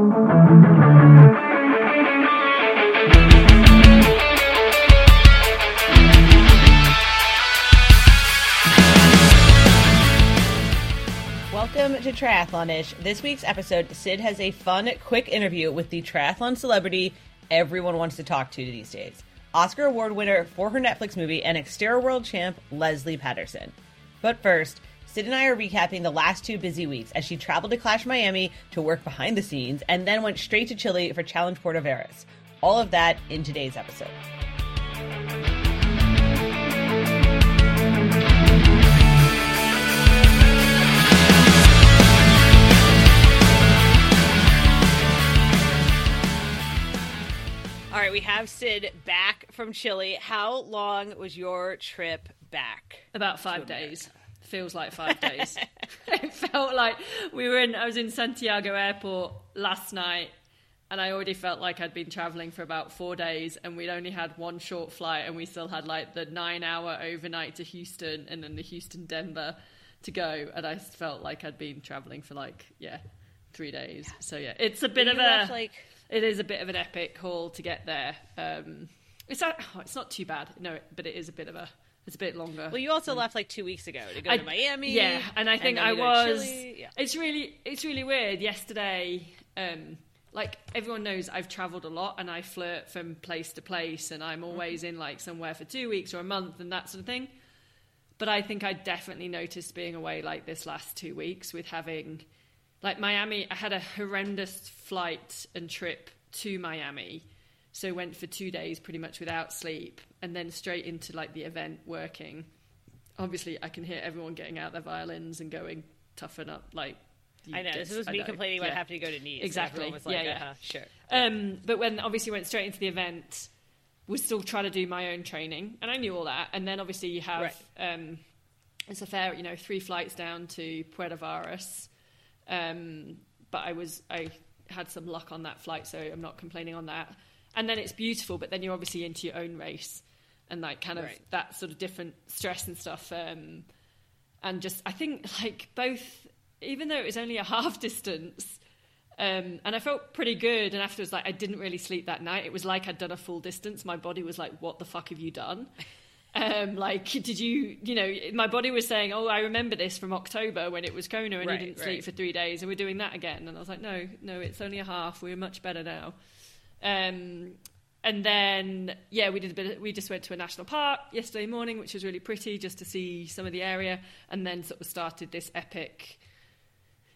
Welcome to Triathlonish. This week's episode, Sid has a fun, quick interview with the triathlon celebrity everyone wants to talk to these days. Oscar Award winner for her Netflix movie and Xterra World champ, Lesley Paterson. But first, Sid and I are recapping the last two busy weeks as she traveled to Clash Miami to work behind the scenes and then went straight to Chile for Challenge Puerto Varas. All of that in today's episode. All right, we have Sid back from Chile. How long was your trip back? About five days. Feels like five days. it felt like we were in. I was in Santiago Airport last night, and I already felt like I'd been traveling for about four days, and we'd only had one short flight, and we still had like the nine-hour overnight to Houston, and then the Houston Denver to go, and I felt like I'd been traveling for like yeah, three days. So yeah, it's a bit You of a like it is a bit of an epic haul to get there. Um, it's not, oh, it's not too bad, no, but it is a bit of a it's a bit longer. well, you also left like two weeks ago to go I- to Miami. Yeah, and I think then I you go to was. Yeah. It's really, it's really weird. Yesterday, um, like everyone knows, I've travelled a lot and I flirt from place to place, and I'm always in like somewhere for two weeks or a month and that sort of thing. But I think I definitely noticed being away like this last two weeks with having, like Miami. I had a horrendous flight and trip to Miami, so went for two days pretty much without sleep, and then straight into like the event working obviously I can hear everyone getting out their violins and going toughen up like you I know. just- This was me complaining about yeah. having to go to Nice. Exactly. Everyone was like, Yeah, yeah. uh-huh, sure. Um, but when obviously went straight into the event, was still trying to do my own training, and I knew all that. And then obviously you have um, it's a fair, you know, three flights down to Puerto Varas. Um, but I was I had some luck on that flight, so I'm not complaining on that. And then it's beautiful, but then you're obviously into your own race, and like kind of Right. that sort of different stress and stuff. Um, and just I think like both, even though it was only a half distance. Um, and I felt pretty good. And afterwards, like I didn't really sleep that night. It was like I'd done a full distance. My body was like, "What the fuck have you done?" Um, like, did you, you know, my body was saying, "Oh, I remember this from October when it was Kona and Right, you didn't right. sleep for three days, and we're doing that again." And I was like, "No, no, it's only a half. We're much better now." Um, and then, yeah, we did a bit. Of, we just went to a national park yesterday morning, which was really pretty, just to see some of the area, and then sort of started this epic,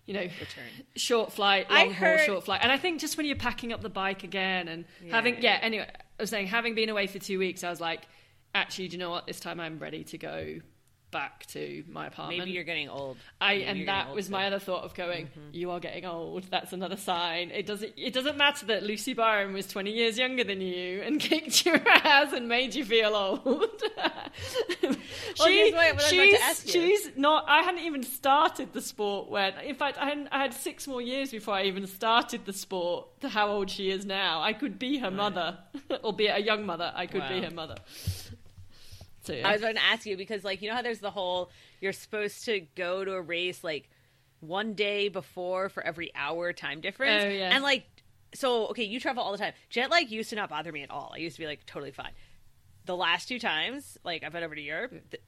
you know, Return. short flight, I long haul, heard- short flight. And I think just when you're packing up the bike again and having, yeah, anyway, I was saying, having been away for two weeks, I was like, actually, do you know what? This time I'm ready to go back to my apartment. Maybe you're getting old. I Maybe and that was my other thought of going. Mm-hmm. You are getting old. That's another sign. It doesn't. It doesn't matter that Lucy Byram was twenty years younger than you and kicked your ass and made you feel old. Well, I to she's she's not. I hadn't even started the sport when. In fact, I, hadn't, I had six more years before I even started the sport. To how old she is now, I could be her mother, albeit a young mother. I could be her mother. I was going to ask you because, like, you know how there's the whole you're supposed to go to a race like one day before for every hour time difference. Oh, yeah. And like, so okay, you travel all the time. Jet lag used to not bother me at all. I used to be like totally fine. The last two times, like I've been over to Europe th-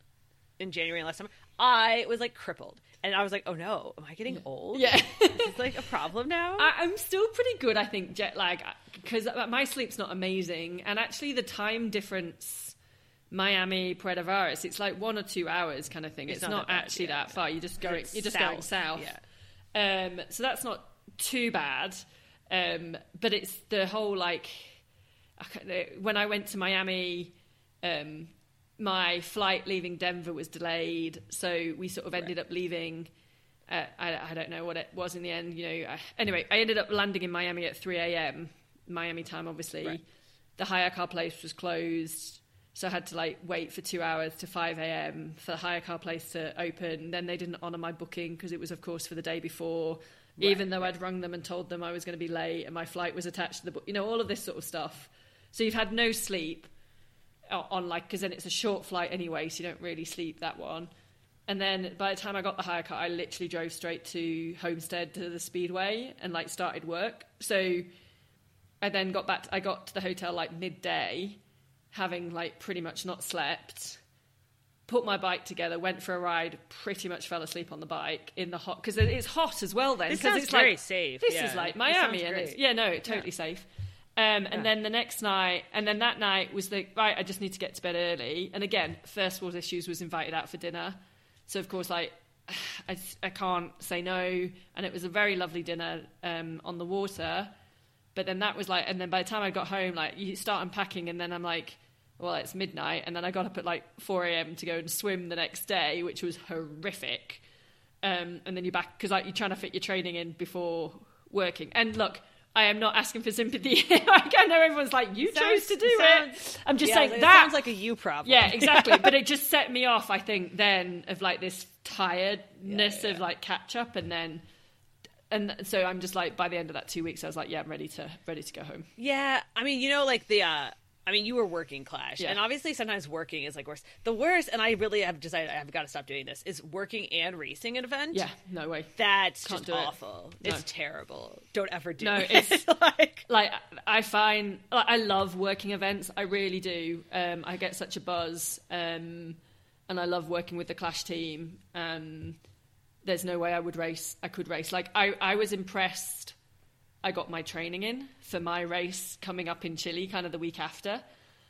in January and last summer, I was like crippled, and I was like, oh no, am I getting old? yeah. Is this like a problem now? I, I'm still pretty good, I think, jet lag, because my sleep's not amazing, and actually the time difference, Miami, Puerto Varas, it's like one or two hours kind of thing. It's, not not, that actually that far. You're just going, It's you're just south, going south. yeah. Um, so that's not too bad. Um, but it's the whole like I when I went to Miami, um, my flight leaving Denver was delayed, so we sort of ended up leaving. Uh, I, I don't know what it was in the end. You know, I, anyway, I ended up landing in Miami at 3 a.m. Miami time, obviously. Right. The hire car place was closed, so I had to like wait for two hours to 5 a.m. for the hire car place to open. Then they didn't honour my booking because it was, of course, for the day before. even though I'd rung them and told them I was going to be late and my flight was attached to the book, you know, all of this sort of stuff. So you've had no sleep on like because then it's a short flight anyway, so you don't really sleep that one. and then by the time I got the hire car, I literally drove straight to Homestead to the Speedway and like started work. So I then got back. I got to the hotel like midday, having like pretty much not slept. Put my bike together, went for a ride, pretty much fell asleep on the bike in the hot because it's hot as well. Then This 'cause sounds it's very like, safe, This yeah. is like Miami, and it's yeah, no, totally safe. Um, Yeah. and then the next night, and then that night was the right. I just need to get to bed early. And again, first world issues was invited out for dinner, so of course, like I, I can't say no. And it was a very lovely dinner um, on the water. But then that was like, and then by the time I got home, like you start unpacking, and then I'm like, well, it's midnight, and then I got up at like 4 a.m. to go and swim the next day, which was horrific. Um, and then you're back because like you're trying to fit your training in before working. And look, I am not asking for sympathy. like, I know everyone's like, you chose to do it. I'm just Yeah, saying it that sounds like a you problem. yeah, exactly. but it just set me off, I think, then of like this tiredness Yeah, of yeah. like catch up, and then, and so I'm just like by the end of that two weeks, I was like, yeah, I'm ready to ready to go home. Yeah, I mean, you know, like the. uh I mean, you were working Clash, Yeah. and obviously sometimes working is like worse. The worst, and I really have decided I've got to stop doing this, is working and racing an event. Yeah, no way. that's Can't just do it. awful. No. It's terrible. Don't ever do No, it. it's- like Like I find, like, I love working events. I really do. Um, I get such a buzz, um, and I love working with the Clash team. Um, there's no way I would race. I could race. Like I, I was impressed. I got my training in for my race coming up in Chile, kind of the week after,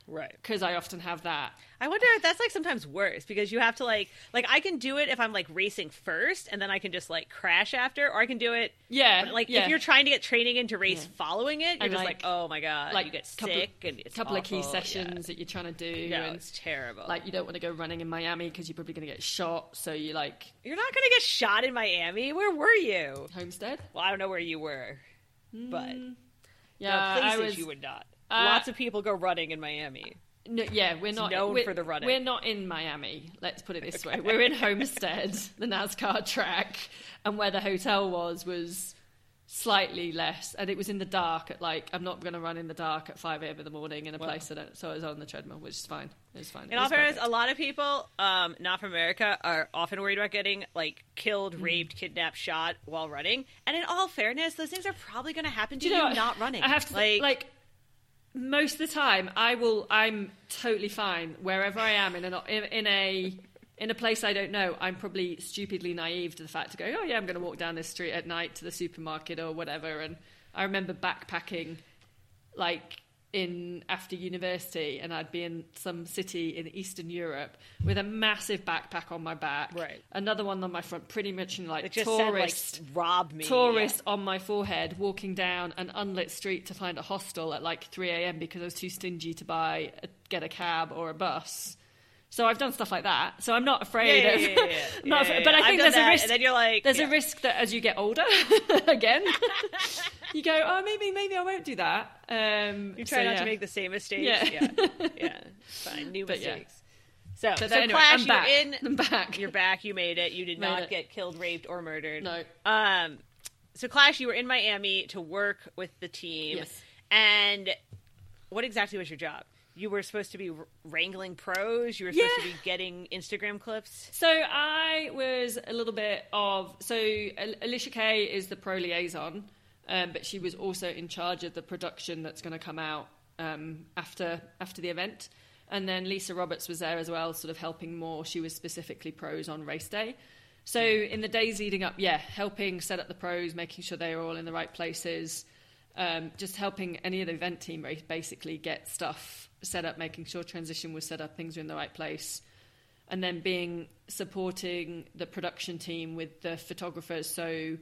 right. because I often have that. I wonder if that's like sometimes worse because you have to like like I can do it if I'm like racing first and then I can just like crash after, or I can do it. Yeah, like yeah. if you're trying to get training into race Yeah. following it, you're And, just like- like, oh my god, like you get couple- sick and it's A couple of key awful. sessions that you're trying to do, Yeah, no, and it's terrible. like you don't want to go running in Miami because you're probably going to get shot. So you like you're not gonna get shot in Miami. Where were you? Homestead. Well, I don't know where you were, but Yeah, there are places I was. you would not. uh, Lots of people go running in Miami. No, yeah, we're not known we're, for the running. We're not in Miami. Let's put it this way: we're in Homestead, the NASCAR track, and where the hotel was was slightly less, and it was in the dark. At like, I'm not going to run in the dark at five a.m. in the morning in a Wow. place that. I, so I was on the treadmill, which is fine. It was fine. In It all fairness, a lot of people, um, not from America, are often worried about getting like killed, Mm-hmm. raped, kidnapped, shot while running. And in all fairness, those things are probably going to happen to you, know not running. I have to like, like, most of the time I will I'm totally fine wherever I am in a in, in a in a place I don't know. I'm probably stupidly naive to the fact to go, oh yeah, I'm going to walk down this street at night to the supermarket or whatever. And I remember backpacking like in after university and I'd be in some city in Eastern Europe with a massive backpack on my back, Right. Another one on my front, pretty much in like tourist said like rob me. tourist on my forehead walking down an unlit street to find a hostel at like 3 a.m. because I was too stingy to buy a, get a cab or a bus. So I've done stuff like that. So I'm not afraid yeah, of. yeah, yeah, yeah. not afraid- but. I think there's a risk. And then you're like, there's a risk that as you get older, again, you go, oh, maybe, maybe I won't do that. Um, You try so, not to make the same mistakes. Yeah. Yeah, yeah, fine. New But mistakes. So, But so anyway, Clash, I'm you're back. in. I'm back. You're back. You made it. You did Made not it. get killed, raped, or murdered. No. Um, so Clash, you were in Miami to work with the team. Yes. And what exactly was your job? You were supposed to be wrangling pros. You were supposed to be getting Instagram clips. So I was a little bit of so Alicia Kay is the pro liaison, um, but she was also in charge of the production that's going to come out um, after after the event. And then Lisa Roberts was there as well, sort of helping more. She was specifically pros on race day. So in the days leading up, yeah, helping set up the pros, making sure they were all in the right places, um, just helping any of the event team basically get stuff set up, making sure transition was set up, things were in the right place and then being supporting the production team with the photographers. So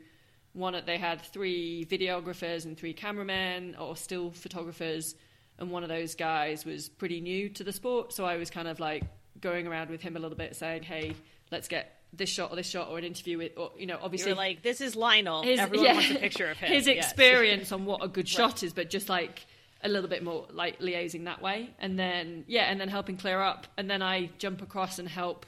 one they had three videographers and three cameramen or still photographers, and one of those guys was pretty new to the sport. So I was kind of like going around with him a little bit, saying, "Hey, let's get this shot or this shot or an interview with, or you know, obviously." You're like, this is Lionel. his, Everyone yeah, wants a picture of him. His Yes. experience on what a good shot is, but just like a little bit more like liaising that way, and then yeah, and then helping clear up, and then I jump across and help,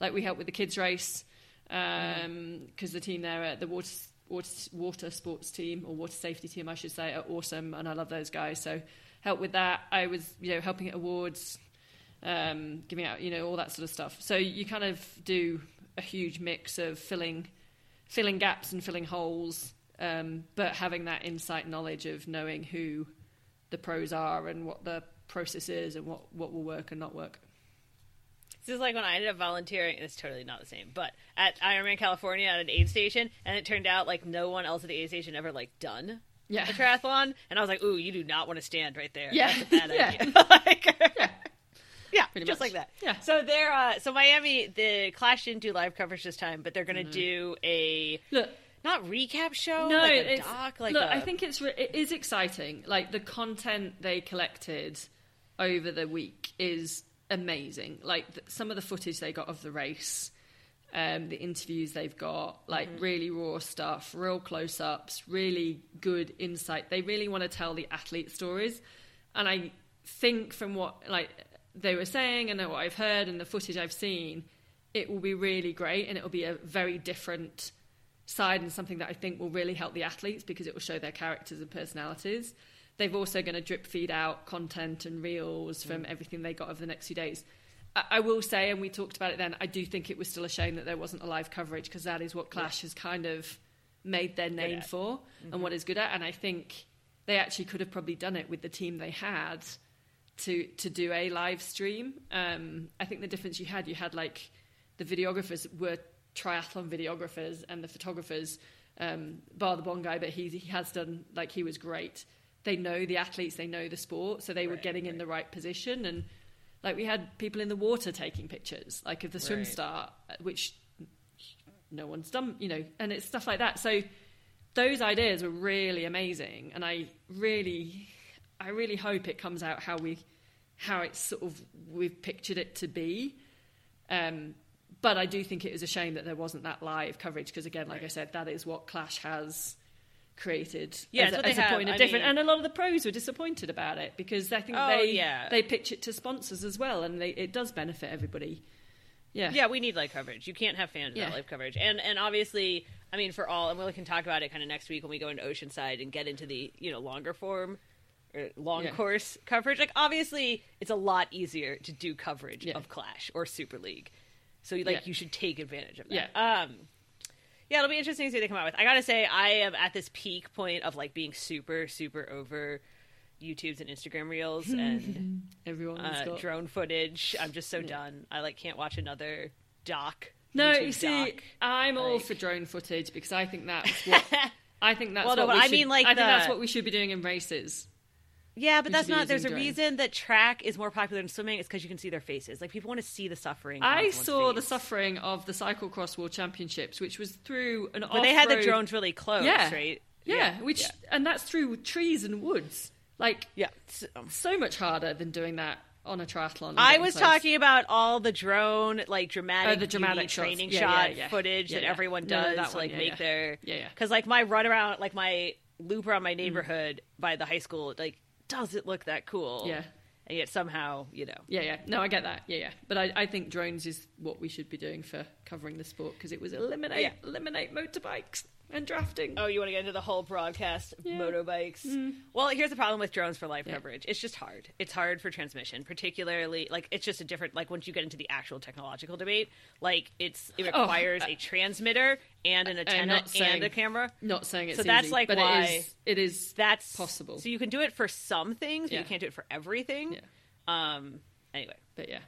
like we help with the kids race, because the team there at the water. Water, water sports team or water safety team, I should say, are awesome, and I love those guys. So, help with that. I was, you know, helping at awards, um, giving out, you know, all that sort of stuff. So you kind of do a huge mix of filling filling gaps and filling holes, um, but having that insight knowledge of knowing who the pros are and what the process is and what, what will work and not work. This is like when I ended up volunteering. It's totally not the same, but at Ironman California at an aid station, and it turned out like no one else at the aid station ever like done Yeah. a triathlon, and I was like, "Ooh, you do not want to stand right there. Yeah. That's a bad Yeah. idea." like, yeah, Pretty just much. like that. Yeah. So they're uh, so Miami, the Clash didn't do live coverage this time, but they're going to Mm-hmm. do a Look, not recap show, no, like a it's, doc, like look, a- I think it's re- it is exciting. Like the content they collected over the week is amazing. Like th- some of the footage they got of the race, um, the interviews they've got, like Mm-hmm. really raw stuff, real close ups, really good insight. They really want to tell the athlete stories, and I think from what like they were saying and what I've heard and the footage I've seen, it will be really great and it will be a very different side and something that I think will really help the athletes because it will show their characters and personalities. They've also going to drip feed out content and reels from mm. everything they got over the next few days. I, I will say, and we talked about it then, I do think it was still a shame that there wasn't a live coverage because that is what Clash has kind of made their name for and mm-hmm. what is good at. And I think they actually could have probably done it with the team they had to to do a live stream. Um, I think the difference you had, you had like the videographers were triathlon videographers and the photographers, um, bar the Bond guy, but he he has done like he was great. They know the athletes, they know the sport, so they were Right, getting in the right position and. Like we had people in the water taking pictures, like of the swim Right. start, which no one's done, you know, and it's stuff like that. So those ideas were really amazing, and I really, I really hope it comes out how we, how it's sort of we've pictured it to be. Um, but I do think it was a shame that there wasn't that live coverage because, again, like I said, that is what Clash has created Yeah, as, a, as a point of I difference. mean- And a lot of the pros were disappointed about it because I think Oh, they yeah. they pitch it to sponsors as well, and they, it does benefit everybody. Yeah, Yeah, we need live coverage. You can't have fans without Yeah. live coverage. And and obviously, I mean, for all, and we can talk about it kind of next week when we go into Oceanside and get into the you know longer form or long Yeah. course coverage. Like obviously, it's a lot easier to do coverage Yeah. of Clash or Super League. So like Yeah. you should take advantage of that. Yeah. Um. Yeah, it'll be interesting to see what they come out with. I gotta say, I am at this peak point of like being super, super over YouTube's and Instagram reels and everyone's uh, got drone footage. I'm just so done. I like can't watch another doc. No, YouTube you see, doc. I'm all for drone footage because I think that's what I think that's Well, what but we I should, mean, like, I think that's what we should be doing in races. Yeah, but that's not. There's a reason that track is more popular than swimming. It's because you can see their faces. Like people want to see the suffering. I saw the suffering of the cyclocross world championships, which was through an but they had the drones really close, yeah, right? Yeah, which yeah. and that's through trees and woods. Like yeah. So- much harder than doing that on a triathlon. I was close. talking about all the drone, like dramatic, Oh, the dramatic training Yeah, shot yeah, yeah. footage Yeah, that yeah. everyone No, no, does that to like yeah, make yeah. their Yeah, yeah. Because like my run around, like my loop around Mm. my neighborhood by the high school, like doesn't look that cool. Yeah. and yet somehow you know. Yeah, yeah. No, I get that. Yeah, yeah. But I, I think drones is what we should be doing for covering the sport because it was eliminate Yeah. eliminate motorbikes and drafting. Oh, you want to get into the whole broadcast Yeah. Mm. motorbikes? Well, here's the problem with drones for live Yeah. coverage. It's just hard. It's hard for transmission, particularly like it's just a different like once you get into the actual technological debate, like it's it Oh, requires uh, a transmitter and an antenna saying- and a camera. Not saying it's So that's easy, like but why it is. It is That's possible. So you can do it for some things, but Yeah. you can't do it for everything. Um. Anyway, But yeah,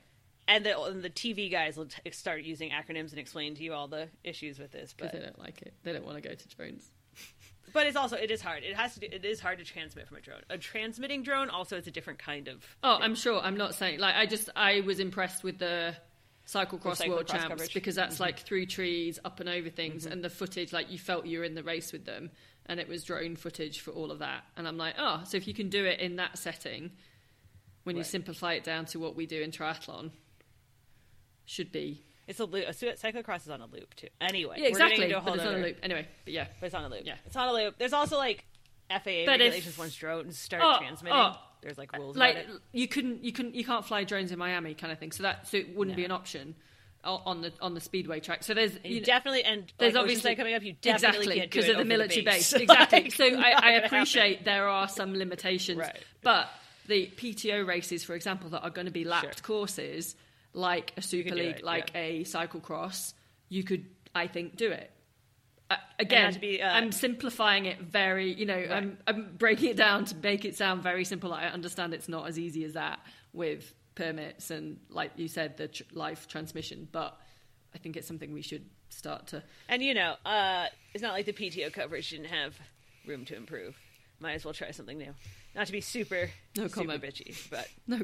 and the and the TV guys will t- start using acronyms and explain to you all the issues with this, because but they don't like it. They don't want to go to drones. But it's also it is hard. It has to. Do, it is hard to transmit from a drone. A transmitting drone also is a different kind of. Oh, I'm sure. I'm not saying like I just I was impressed with the cyclocross The world champs coverage. because that's mm-hmm. like through trees, up and over things, mm-hmm. and the footage like you felt you were in the race with them, and it was drone footage for all of that. And I'm like, oh, so if you can do it in that setting, when you simplify it down to what we do in triathlon, should be It's a loop. A cyclocross is on a loop too. Anyway, yeah we're exactly. But it's on a loop anyway. But yeah, But it's on a loop. Yeah. it's on a loop. There's also like FAA But if- regulations once drones start Oh, transmitting. oh. There's like rules like you couldn't you couldn't you can't fly drones in Miami kind of thing. So that so it wouldn't be an option on the on the speedway track. So there's you you know- definitely and There's like, obviously coming up. You definitely exactly because of the military base. base. Exactly. Like, so I, I gonna happen. appreciate there are some limitations, Right. but the PTO races, for example, that are going to be lapped Sure. courses like a Super League, it, like yeah. a cyclocross, you could, I think, do it. Uh, again, be, uh, I'm simplifying it very, you know, I'm, I'm breaking it down to make it sound very simple. I understand it's not as easy as that with permits and, like you said, the tr- live transmission, but I think it's something we should start to. And you know, uh, it's not like the PTO coverage didn't have room to improve. Might as well try something new. Not to be super, No super comment. bitchy, but No yeah.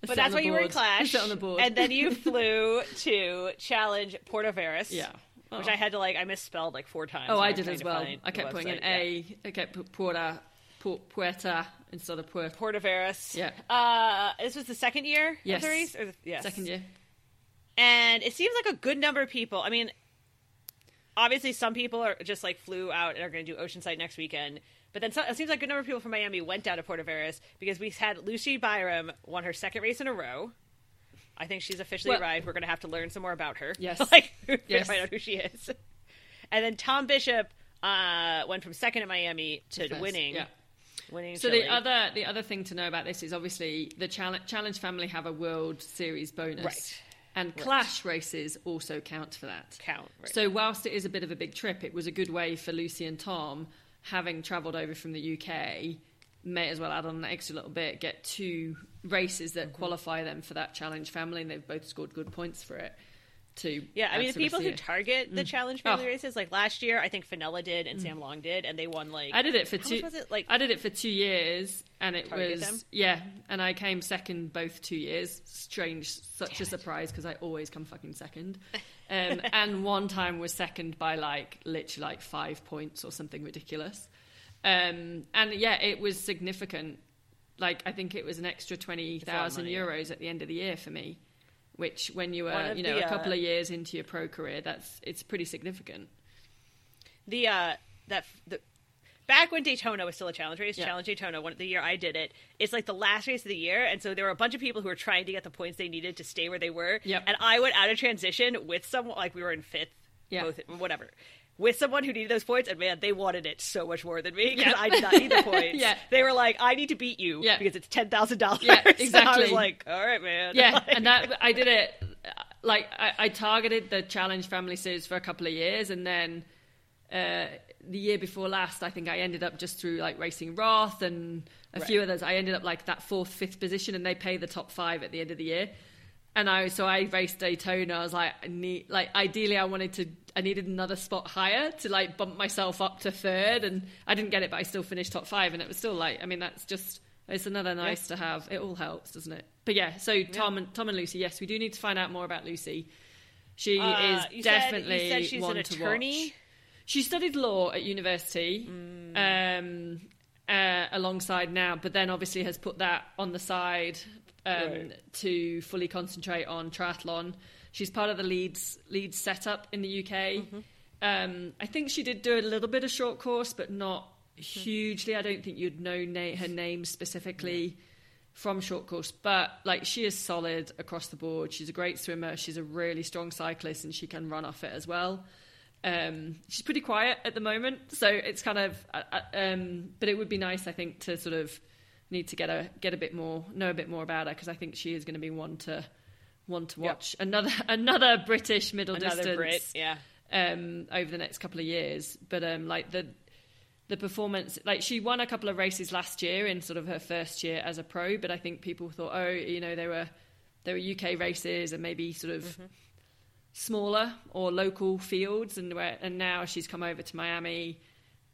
But that's why you were in Clash, on the board. and then you flew to challenge Puerto Varas. yeah. which Oh. I had to like I misspelled like four times. Oh, I did as well. I kept putting an website. Yeah. A. I kept put Puerta, Pu- Puerta instead of Puerta. Porto Veras. Yeah. Uh, this was the second year Yes. of the race. Or the, yes. Second year. and it seems like a good number of people. I mean, obviously, some people are just like flew out and are going to do Oceanside next weekend. But then so, it seems like a good number of people from Miami went down to Puerto Varas because we had Lucy Byram won her second race in a row. I think she's officially Well- arrived. We're going to have to learn some more about her. Yes. like Yes. find out who she is. And then Tom Bishop uh, went from second in Miami to First, winning. Yeah. Winning. So Chile. the other the other thing to know about this is obviously the challenge, challenge family have a World Series bonus, Right. And Clash races also count for that. count. Right. So whilst it is a bit of a big trip, it was a good way for Lucy and Tom, having travelled over from the UK, may as well add on an extra little bit, get two races that Mm-hmm. qualify them for that challenge family, and they've both scored good points for it. To Yeah, I mean, the people who of the year. target the challenge family Oh. Mm. races, like last year, I think Fenella did and Sam Long did, and they won like. I did it for two. was it? Like, I did it for two years, and it was them? yeah, and I came second both two years. Strange, such a surprise because I always come fucking second. Um, and one time was second by like literally like five points or something ridiculous. Um, and yeah, it was significant. Like I think it was an extra twenty thousand euros at the end of the year for me. Which, when you were, you know, the, a couple uh, of years into your pro career, that's it's pretty significant. the uh that the back when Daytona was still a challenge race, Yeah. Challenge Daytona, one the year I did it, it's like the last race of the year, and so there were a bunch of people who were trying to get the points they needed to stay where they were. Yep. And I went out of transition with someone like we were in fifth, Yeah. both whatever. With someone who needed those points, and man, they wanted it so much more than me because Yeah. I did not need the points. Yeah. They were like, "I need to beat you Yeah. because it's ten thousand dollars." Yeah, exactly. I was like, "All right, man." Yeah, Like- and that I did it. Like I, I targeted the challenge family series for a couple of years, and then uh, the year before last, I think I ended up just through like racing Roth and a few others. I ended up like that fourth, fifth position, and they pay the top five at the end of the year. And I so I raced Daytona. I was like, I need like ideally I wanted to. I needed another spot higher to like bump myself up to third, and I didn't get it, but I still finished top five, and it was still like I mean that's just it's another nice to have. It all helps, doesn't it? But yeah, so Tom and Tom and Lucy, yes, we do need to find out more about Lucy. She Uh, is said- definitely said she's one an to attorney? watch. She studied law at university um, uh, alongside now, but then obviously has put that on the side um, Right. to fully concentrate on triathlon. She's part of the Leeds Leeds setup in the UK. Um, I think she did do a little bit of short course, but not hugely. I don't think you'd know na- her name specifically from short course, but like she is solid across the board. She's a great swimmer. She's a really strong cyclist, and she can run off it as well. Um, she's pretty quiet at the moment, so it's kind of. Uh, uh, um, but it would be nice, I think, to sort of need to get a get a bit more, know a bit more about her because I think she is going to be one to one to Yep. watch. Another another British middle another distance Brit. Yeah. um, over the next couple of years. But um, like the the performance, like she won a couple of races last year in sort of her first year as a pro. But I think people thought, oh, you know, they were they were UK races and maybe sort of smaller or local fields, and where and now she's come over to Miami,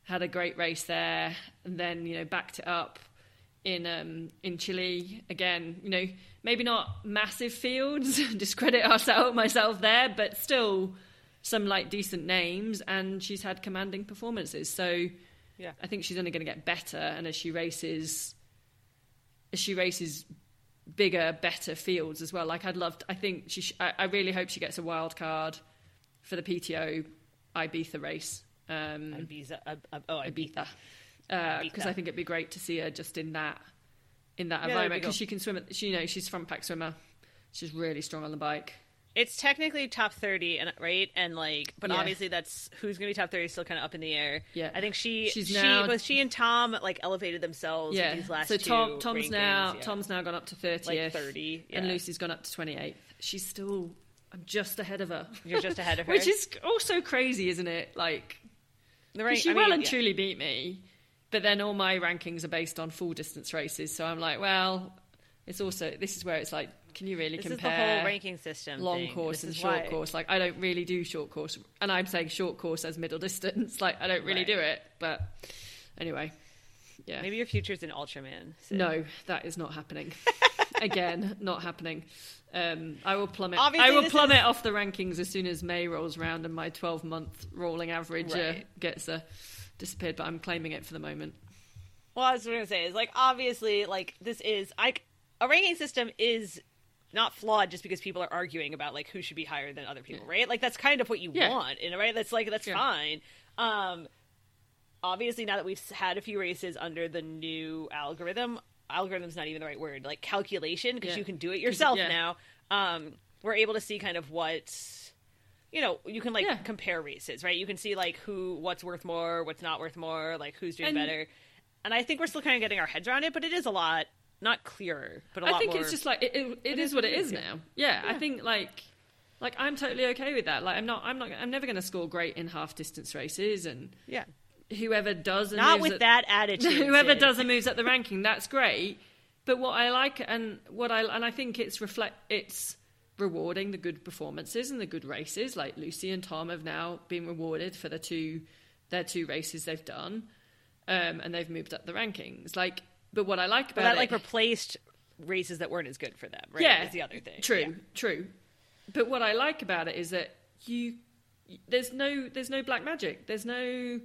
had a great race there, and then you know backed it up in um, in Chile again. You know, maybe not massive fields. discredit ourselves myself there, but still some like decent names, and she's had commanding performances. So Yeah. I think she's only going to get better, and as she races, as she races bigger, better fields as well. Like I'd love. To, I think she. Sh- I, I really hope she gets a wild card for the PTO Ibiza race. Um, Ibiza. Uh, uh, oh, Ibiza, because I think it'd be great to see her just in that in that be environment because she can swim. At, she you know she's front pack swimmer. She's really strong on the bike. It's technically top thirty, and right, and like, but Yeah. obviously that's who's going to be top thirty is still kind of up in the air. Yeah. I think she, She's she, now- both she and Tom like elevated themselves. Yeah. these last so two Tom Tom's rankings, now yeah. Tom's now gone up to thirtieth, Like 30, and. Lucy's gone up to twenty eighth. She's still I'm just ahead of her. You're just ahead of her? Which is also crazy, isn't it? Like, The rank- she I well mean, and yeah. truly beat me, but then all my rankings are based on full distance races. So I'm like, well, it's also this is where it's like, can you really compare? This is the whole ranking system. long thing. course This and short why- course? Like, I don't really do short course, and I'm saying short course as middle distance. Like, I don't really Right. do it, but anyway, yeah. Maybe your future's in Ultraman. Sid. No, that is not happening. Again, not happening. Um, I will plummet. Obviously, I will plummet off the rankings as soon as May rolls round and my 12 month rolling average uh, gets uh, disappeared. But I'm claiming it for the moment. Well, I was going to say is like obviously like this is I a ranking system is not flawed just because people are arguing about like who should be higher than other people, right? Like that's kind of what you Yeah. want, and right? That's like that's Yeah. fine. Um, obviously, now that we've had a few races under the new algorithm, algorithm's not even the right word, like calculation, because Yeah. you can do it yourself now. Um, we're able to see kind of what you know you can like Yeah. compare races right you can see like who what's worth more what's not worth more like who's doing And- better and i think we're still kind of getting our heads around it but it is a lot not clearer but a I lot think more it's just like it, it, it is is what what it it is is, now. Yeah, I think like like I'm totally okay with that. Like I'm not I'm not I'm never going to score great in half distance races and yeah. whoever does and not moves with at- that attitude whoever does and moves up the ranking that's great. But what i like and what i and i think it's reflect it's rewarding the good performances and the good races. Like lucy and tom have now been rewarded for the two their two races they've done um, and they've moved up the rankings. Like but what i like but about that it like replaced races that weren't as good for them right? Yeah. Is the other thing. True Yeah. true. But what i like about it is that you there's no there's no black magic. There's no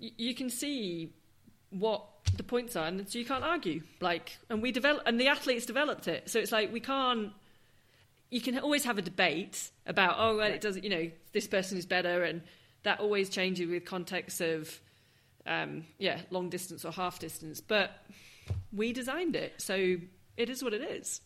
y- you can see what the points are and so you can't argue. Like and we develop and the athletes developed it. So it's like we can't you can always have a debate about oh well, it doesn't you know this person is better and that always changes with context of um, yeah long distance or half distance but we designed it so it is what it is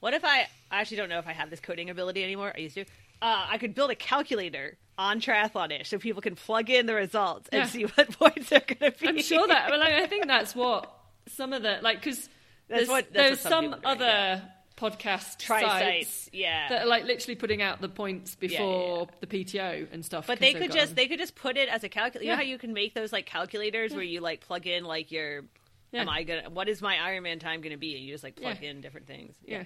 what if i i actually don't know if i have this coding ability anymore i used to uh, i could build a calculator on triathlonish so people can plug in the results and Yeah. see what points they're going to be I'm sure that. Well, like, I think that's what some of the like because there's, what- there's some some, are doing, other podcast try sites, yeah that are like literally putting out the points yeah, before the PTO and stuff. But they could just they could just put it as a calculator. You know how you can make those like calculators where you like plug in like your Yeah. am I gonna what is my Ironman time gonna be? And you just like plug Yeah. in different things. yeah.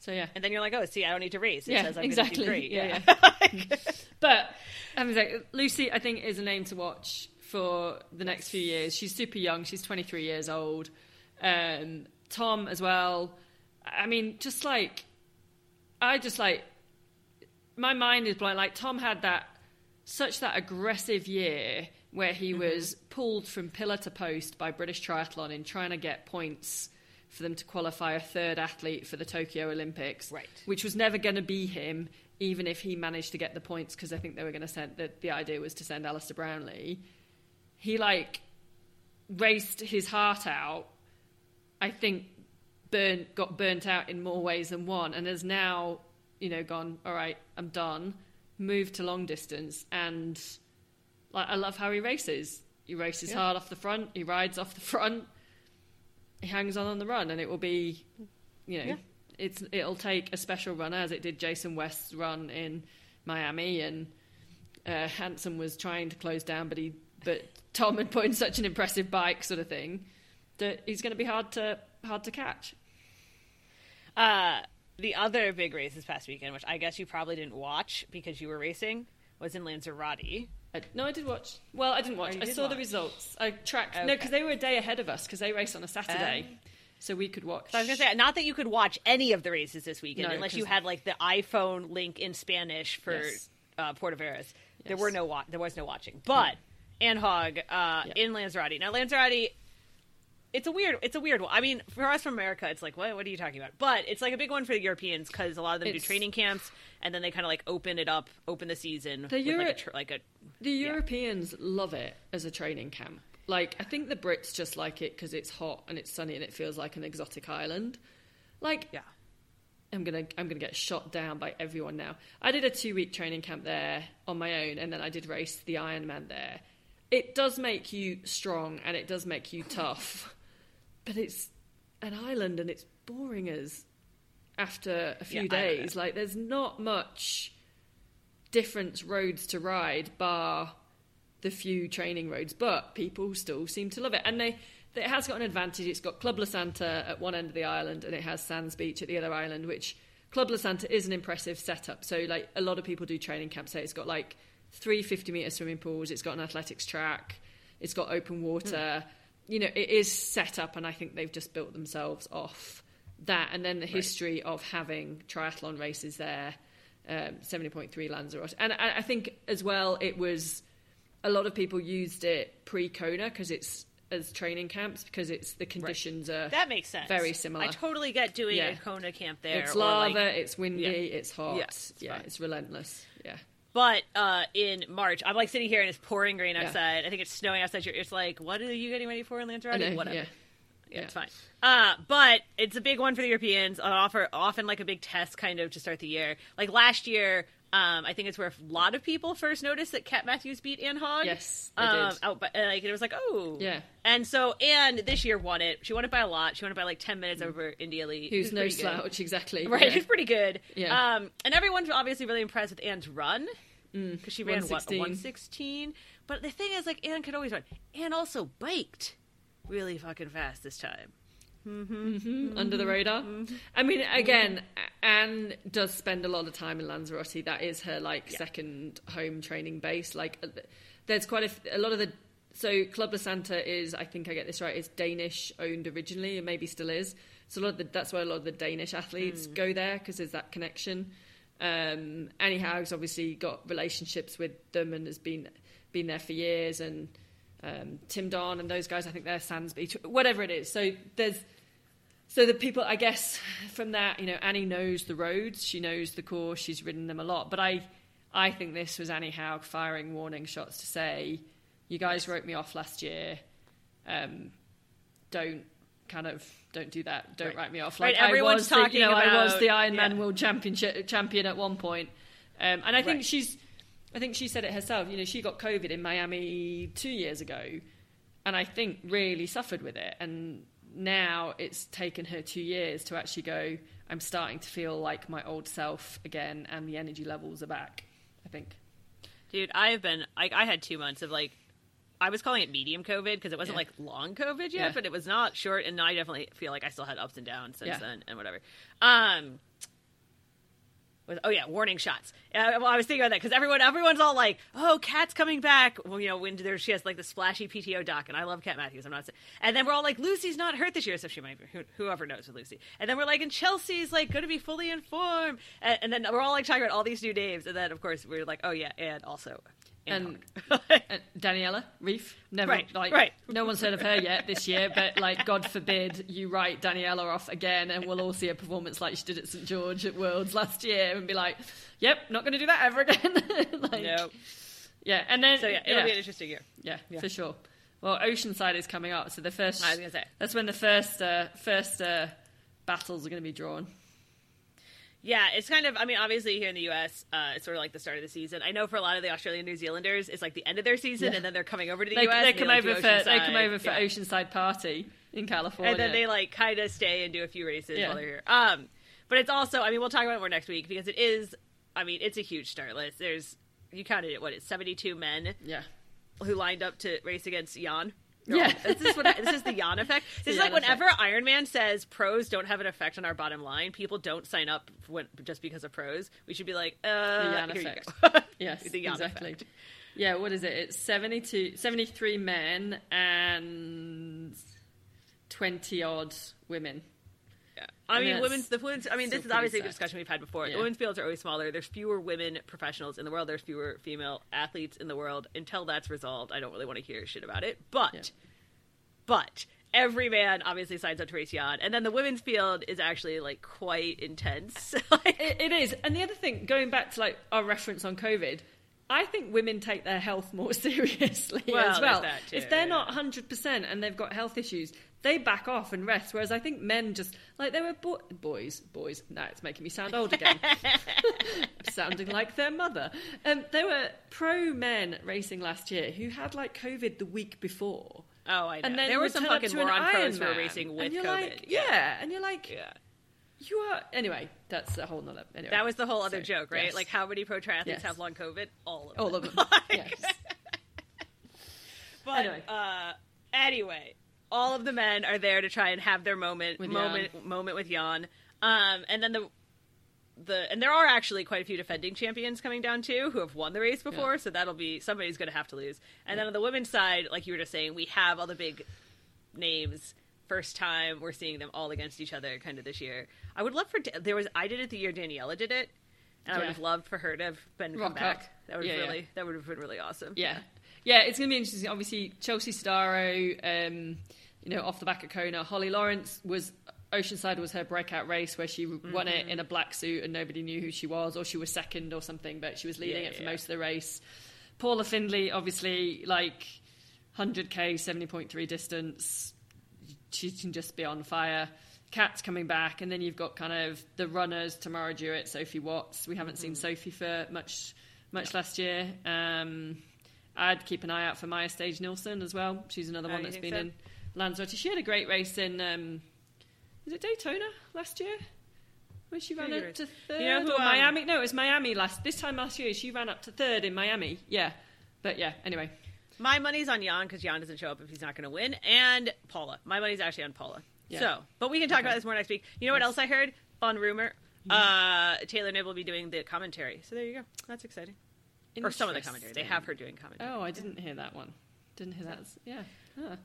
So yeah, And then you're like, oh, see, I don't need to race. It yeah, says I'm exactly. great. Yeah, Yeah. but having said, Lucy, I think is a name to watch for the next few years. She's super young. She's 23 years old. Um, Tom as well. I mean, just like I just like my mind is blown. Like Tom had that such that aggressive year where he Mm-hmm. was pulled from pillar to post by British Triathlon in trying to get points for them to qualify a third athlete for the Tokyo Olympics, Right. Which was never going to be him, even if he managed to get the points, because I think they were going to send. The, the idea was to send Alistair Brownlee. He like raced his heart out. I think burn got burnt out in more ways than one, and has now, you know, gone. All right, I'm done. Moved to long distance, and like I love how he races. He races Yeah. hard off the front. He rides off the front. He hangs on on the run, and it will be, you know, Yeah. it's it'll take a special runner as it did Jason West's run in Miami, and uh, Hansen was trying to close down, but he but Tom had put in such an impressive bike, sort of thing, that he's going to be hard to hard to catch. Uh, the other big race this past weekend, which I guess you probably didn't watch because you were racing, was in Lanzarote. I, no, I did watch. Well, I didn't watch. Oh, I saw the results. I tracked. No, because they were a day ahead of us because they raced on a Saturday, Oh. so we could watch. So I was gonna say, not that you could watch any of the races this weekend, No, unless you had like the iPhone link in Spanish for Yes. uh, Puerto Varas. There were no wa- there was no watching, but Anne Haug uh, Yeah. in Lanzarote. Now Lanzarote, it's a weird it's a weird one. I mean, for us from America, it's like what what are you talking about? But it's like a big one for the Europeans because a lot of them do training camps and then they kind of like open it up, open the season The Euro- like a tr- like a The Europeans love it as a training camp. Like I think the Brits just like it because it's hot and it's sunny and it feels like an exotic island. Like yeah. I'm gonna I'm gonna get shot down by everyone now. I did a two week training camp there on my own, and then I did race the Ironman there. It does make you strong and it does make you tough, but it's an island and it's boring as. after a few Yeah, days. Like, there's not much different roads to ride, bar the few training roads, but people still seem to love it. And they, it has got an advantage. It's got Club La Santa at one end of the island, and it has Sands Beach at the other island, which Club La Santa is an impressive setup. So, like, a lot of people do training camps there. It's got like three 50 metre swimming pools, it's got an athletics track, it's got open water. Hmm. You know, it is set up, and I think they've just built themselves off that. And then the history of having triathlon races there, um, 70.3 Lanzarote. And I, I think as well, it was a lot of people used it pre Kona because it's as training camps because it's the conditions are That makes sense. Very similar. I totally get doing Yeah. a Kona camp there. it's lava, like- it's windy, Yeah. it's hot. Yeah, it's yeah, it's relentless. Yeah. But uh, in March, I'm like sitting here and it's pouring rain Yeah. outside. I think it's snowing outside. It's like, what are you getting ready for in Lanzarote? Whatever. yeah. Yeah, it's fine. Uh, but it's a big one for the Europeans. Offer often like a big test kind of to start the year. Like last year, um, I think it's where a lot of people first noticed that Kat Matthews beat Anne Haug. Yes, um, did. Out, by- uh, like it was like, oh, Yeah. And so Anne this year won it. She won it by a lot. She won it by like ten minutes over India Lee. Mm. Who's who's no good. slouch, exactly. Right, Yeah. pretty good. Yeah. Um, and everyone's obviously really impressed with Anne's run because she ran what 116. one sixteen. But the thing is, like Anne could always run. Anne also biked really fucking fast this time. Mm-hmm. under the mm-hmm. radar. Mm-hmm. I mean, again, Anne does spend a lot of time in Lanzarote. That is her like second home training base. Like, uh, there's quite a, a lot of the. So Club La Santa is, I think I get this right, is Danish owned originally, and maybe still is. So a lot of the, that's why a lot of the Danish athletes hmm. go there because there's that connection. Um, Anne Haug's obviously got relationships with them and has been been there for years, and um, Tim Don and those guys. I think they're Sands Beach, whatever it is. So there's so the people, I guess, from that, you know, Annie knows the roads, she knows the course, she's ridden them a lot. But I, I think this was Anne Haug firing warning shots to say, "You guys wrote me off last year. Um, don't kind of don't do that. Don't Right. write me off. Right, Like I everyone's was, the, you talking about, I was the Ironman yeah. World Championship champion at one point. Um, and I think Right. she's, I think she said it herself. You know, she got COVID in Miami two years ago, and I think really suffered with it. And now it's taken her two years to actually go. I'm starting to feel like my old self again, and the energy levels are back. I think. Dude, I have been. I, I had two months of like. I was calling it medium COVID because it wasn't Yeah. like long COVID yet, Yeah. but it was not short. And I definitely feel like I still had ups and downs since Yeah. then and whatever. Um. Oh yeah, warning shots. Uh, well, I was thinking about that because everyone, everyone's all like, "Oh, Kat's coming back." Well, you know, when there she has like the splashy PTO doc, and I love Kat Matthews. I'm not, and then we're all like, "Lucy's not hurt this year," so she might be. Who, whoever knows with Lucy. And then we're like, "And Chelsea's like going to be fully informed," and, and then we're all like talking about all these new names, and then of course we're like, "Oh yeah," and also, And- Haug. Uh, Daniela Ryf, never Right, like right. no one's heard of her yet this year, but like God forbid you write Daniela off again, and we'll all see a performance like she did at St George at Worlds last year, and be like, "Yep, not going to do that ever again." like, no. yeah, and then So yeah, it'll be an interesting year. yeah, Yeah. for sure. Well, Oceanside is coming up, so the first I was gonna say. that's when the first uh, first uh, battles are going to be drawn. Yeah, it's kind of. I mean, obviously here in the U.S., uh, it's sort of like the start of the season. I know for a lot of the Australian New Zealanders, it's like the end of their season, Yeah. and then they're coming over to the They, U.S. they come like, over for they come over for Yeah. Oceanside party in California, and then they like kind of stay and do a few races Yeah. while they're here. Um, but it's also. I mean, we'll talk about it more next week because it is. I mean, it's a huge start list. There's you counted it. What it's 72 men yeah. who lined up to race against Jan. Yeah. this is what I, this is the Jan effect. This is like whenever Ironman says pros don't have an effect on our bottom line, people don't sign up when, just because of pros. We should be like, uh, The Jan effect. Yes, the Jan exactly. effect. Yeah, what is it? It's 72, 73 men and 20 odd women. Yeah. I And mean, women's the women's. I mean, this is obviously a discussion we've had before. Yeah. The women's fields are always smaller. There's fewer women professionals in the world. There's fewer female athletes in the world. Until that's resolved, I don't really want to hear shit about it. But, Yeah. but every man obviously signs up to race Jan, and then the women's field is actually like quite intense. It, it is. And the other thing, going back to like our reference on COVID, I think women take their health more seriously Well, as well. that too, if they're yeah. not 100% and they've got health issues, they back off and rest. Whereas I think men just, like, they were bo- boys, boys, now it's making me sound old again. sounding like their mother. Um, there were pro men racing last year who had like COVID the week before. oh, I know. And then there were some fucking moron pros who were racing with COVID. Like, yeah. and you're like, yeah. You are anyway. That's a whole nother. Anyway, That was the whole other So, joke, right? yes. Like, how many pro triathletes Yes. have long COVID? All of them. all of them. yes. But Anyway. uh, anyway, all of the men are there to try and have their moment, With moment, moment with Jan. Um, and then the the and there are actually quite a few defending champions coming down too who have won the race before, Yeah. so that'll be somebody's going to have to lose. And then on the women's side, like you were just saying, we have all the big names. First time we're seeing them all against each other, kind of this year. I would love for there was I did it the year Daniela did it, and I would have loved for her to have been come back. up. That would Yeah, yeah. really that would have been really awesome. Yeah. Yeah, it's going to be interesting. Obviously, Chelsea Sodaro, um, you know, off the back of Kona. Holly Lawrence was Oceanside was her breakout race where she won it Mm-hmm. in a black suit and nobody knew who she was, or she was second or something, but she was leading Yeah, it for yeah. most of the race. Paula Findlay, obviously, like 100k, 70.3 distance. She can just be on fire. Kat's coming back, and then you've got kind of the runners: Tamara Jewett, Sophie Watts. We haven't Mm-hmm. seen Sophie for much, much last year. Um, I'd keep an eye out for Maya Stage Nilsson as well. She's another oh, one that's been so? in Lanzarote. She had a great race in um, was it Daytona last year? Where she ran up to third You know who, um, Miami? No, it was Miami last. This time last year, she ran up to third in Miami. Yeah, but yeah. Anyway, My money's on Jan because Jan doesn't show up if he's not going to win, and Paula. My money's actually on Paula. Yeah. So, but we can talk Okay. about this more next week. You know what else I heard? Fun rumor. Uh, Taylor Knibb will be doing the commentary. So there you go. That's exciting. Or some of the commentary. They have her doing commentary. Oh, I didn't hear that one. Didn't hear that. Yeah. Huh.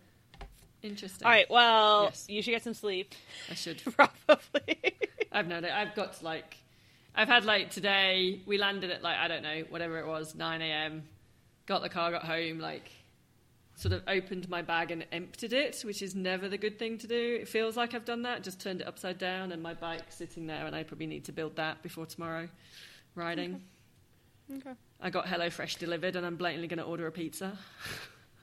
Interesting. All right. Well, Yes. you should get some sleep. I should. Probably. I've known it. I've got like, I've had like today. We landed at like I don't know whatever it was, nine a.m. Got the car, got home, like sort of opened my bag and emptied it, which is never the good thing to do. It feels like I've done that. Just turned it upside down, and my bike's sitting there, and I probably need to build that before tomorrow riding. okay. I got HelloFresh delivered, and I'm blatantly going to order a pizza.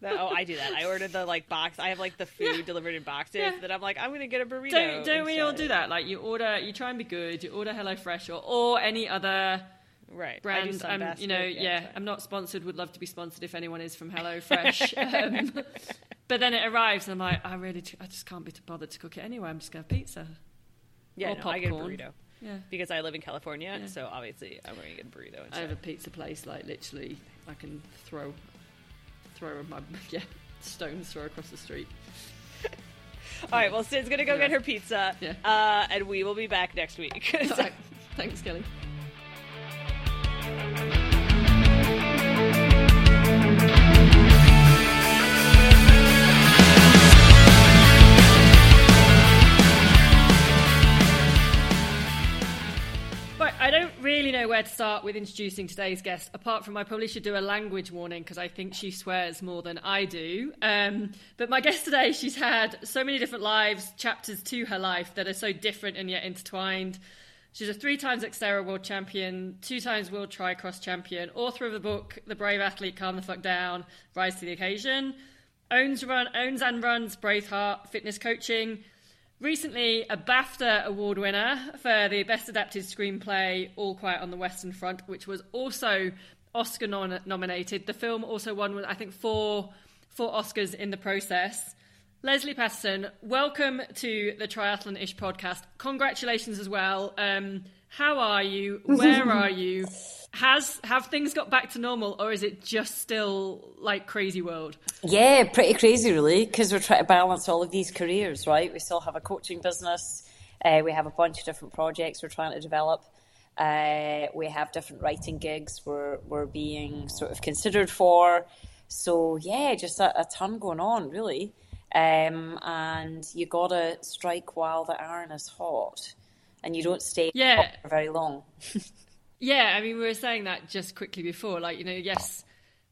oh, I do that. I ordered the like box. I have like the food Yeah. delivered in boxes. Yeah. That I'm like, I'm gonna get a burrito. Don't don't we all do that? Like you order, you try and be good. You order HelloFresh or or any other Right. I do I'm, basket, you know, yeah, sorry. I'm not sponsored. Would love to be sponsored if anyone is from HelloFresh. um, but then it arrives, and I'm like, I really, I just can't be bothered to cook it anyway. I'm just gonna have pizza. Yeah, or no, I get a popcorn. burrito. Yeah, because I live in California, Yeah. so obviously I'm going to get a burrito I have a pizza place. Like literally, I can throw, throw my yeah stones throw across the street. All right, well, Sid's going to go Yeah. get her pizza, Yeah. uh, and we will be back next week. All right. Thanks, Kelly. Right, I don't really know where to start with introducing today's guest, apart from I probably should do a language warning because I think she swears more than I do. Um, but my guest today, she's had so many different lives, chapters to her life that are so different and yet intertwined. She's a three times Xterra world champion, two times world tricross champion, author of the book The Brave Athlete, Calm the Fuck Down, Rise to the Occasion, owns, run, owns and runs Braveheart Fitness Coaching, Recently, a BAFTA award winner for the Best Adapted Screenplay, All Quiet on the Western Front, which was also Oscar nominated. The film also won, I think, four four Oscars in the process. Lesley Paterson, welcome to the Triathlonish podcast. Congratulations as well. Um, how are you? Where are you? Has have things got back to normal, or is it just still like crazy world? Yeah, pretty crazy, really, because we're trying to balance all of these careers, right? We still have a coaching business, uh, we have a bunch of different projects we're trying to develop. Uh, we have different writing gigs we're, we're being sort of considered for. So, yeah, just a, a ton going on, really. Um, and you gotta strike while the iron is hot, and you don't stay Yeah. for very long. Yeah, I mean, we were saying that just quickly before. Like, you know, yes,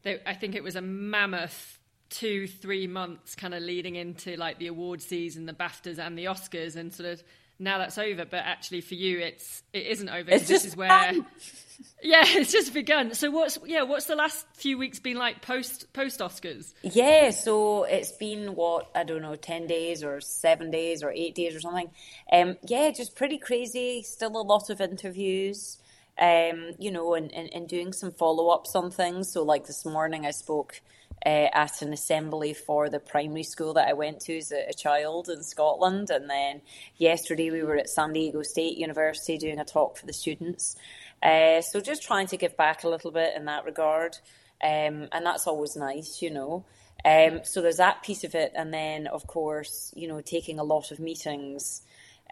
they, I think it was a mammoth two, three months kind of leading into like the award season, the BAFTAs and the Oscars, and sort of now that's over. But actually, for you, it's it isn't over It's this is where, fun. yeah, it's just begun. So what's yeah, what's the last few weeks been like post post Oscars? Yeah, so it's been what I don't know, ten days or seven days or eight days or something. Um, yeah, just pretty crazy. Still a lot of interviews. Um, you know, and, and, and doing some follow ups on things. So like this morning, I spoke uh, at an assembly for the primary school that I went to as a, a, child in Scotland. And then yesterday we were at San Diego State University doing a talk for the students. Uh, so just trying to give back a little bit in that regard. Um, and that's always nice, you know. Um, so there's that piece of it. And then, of course, you know, taking a lot of meetings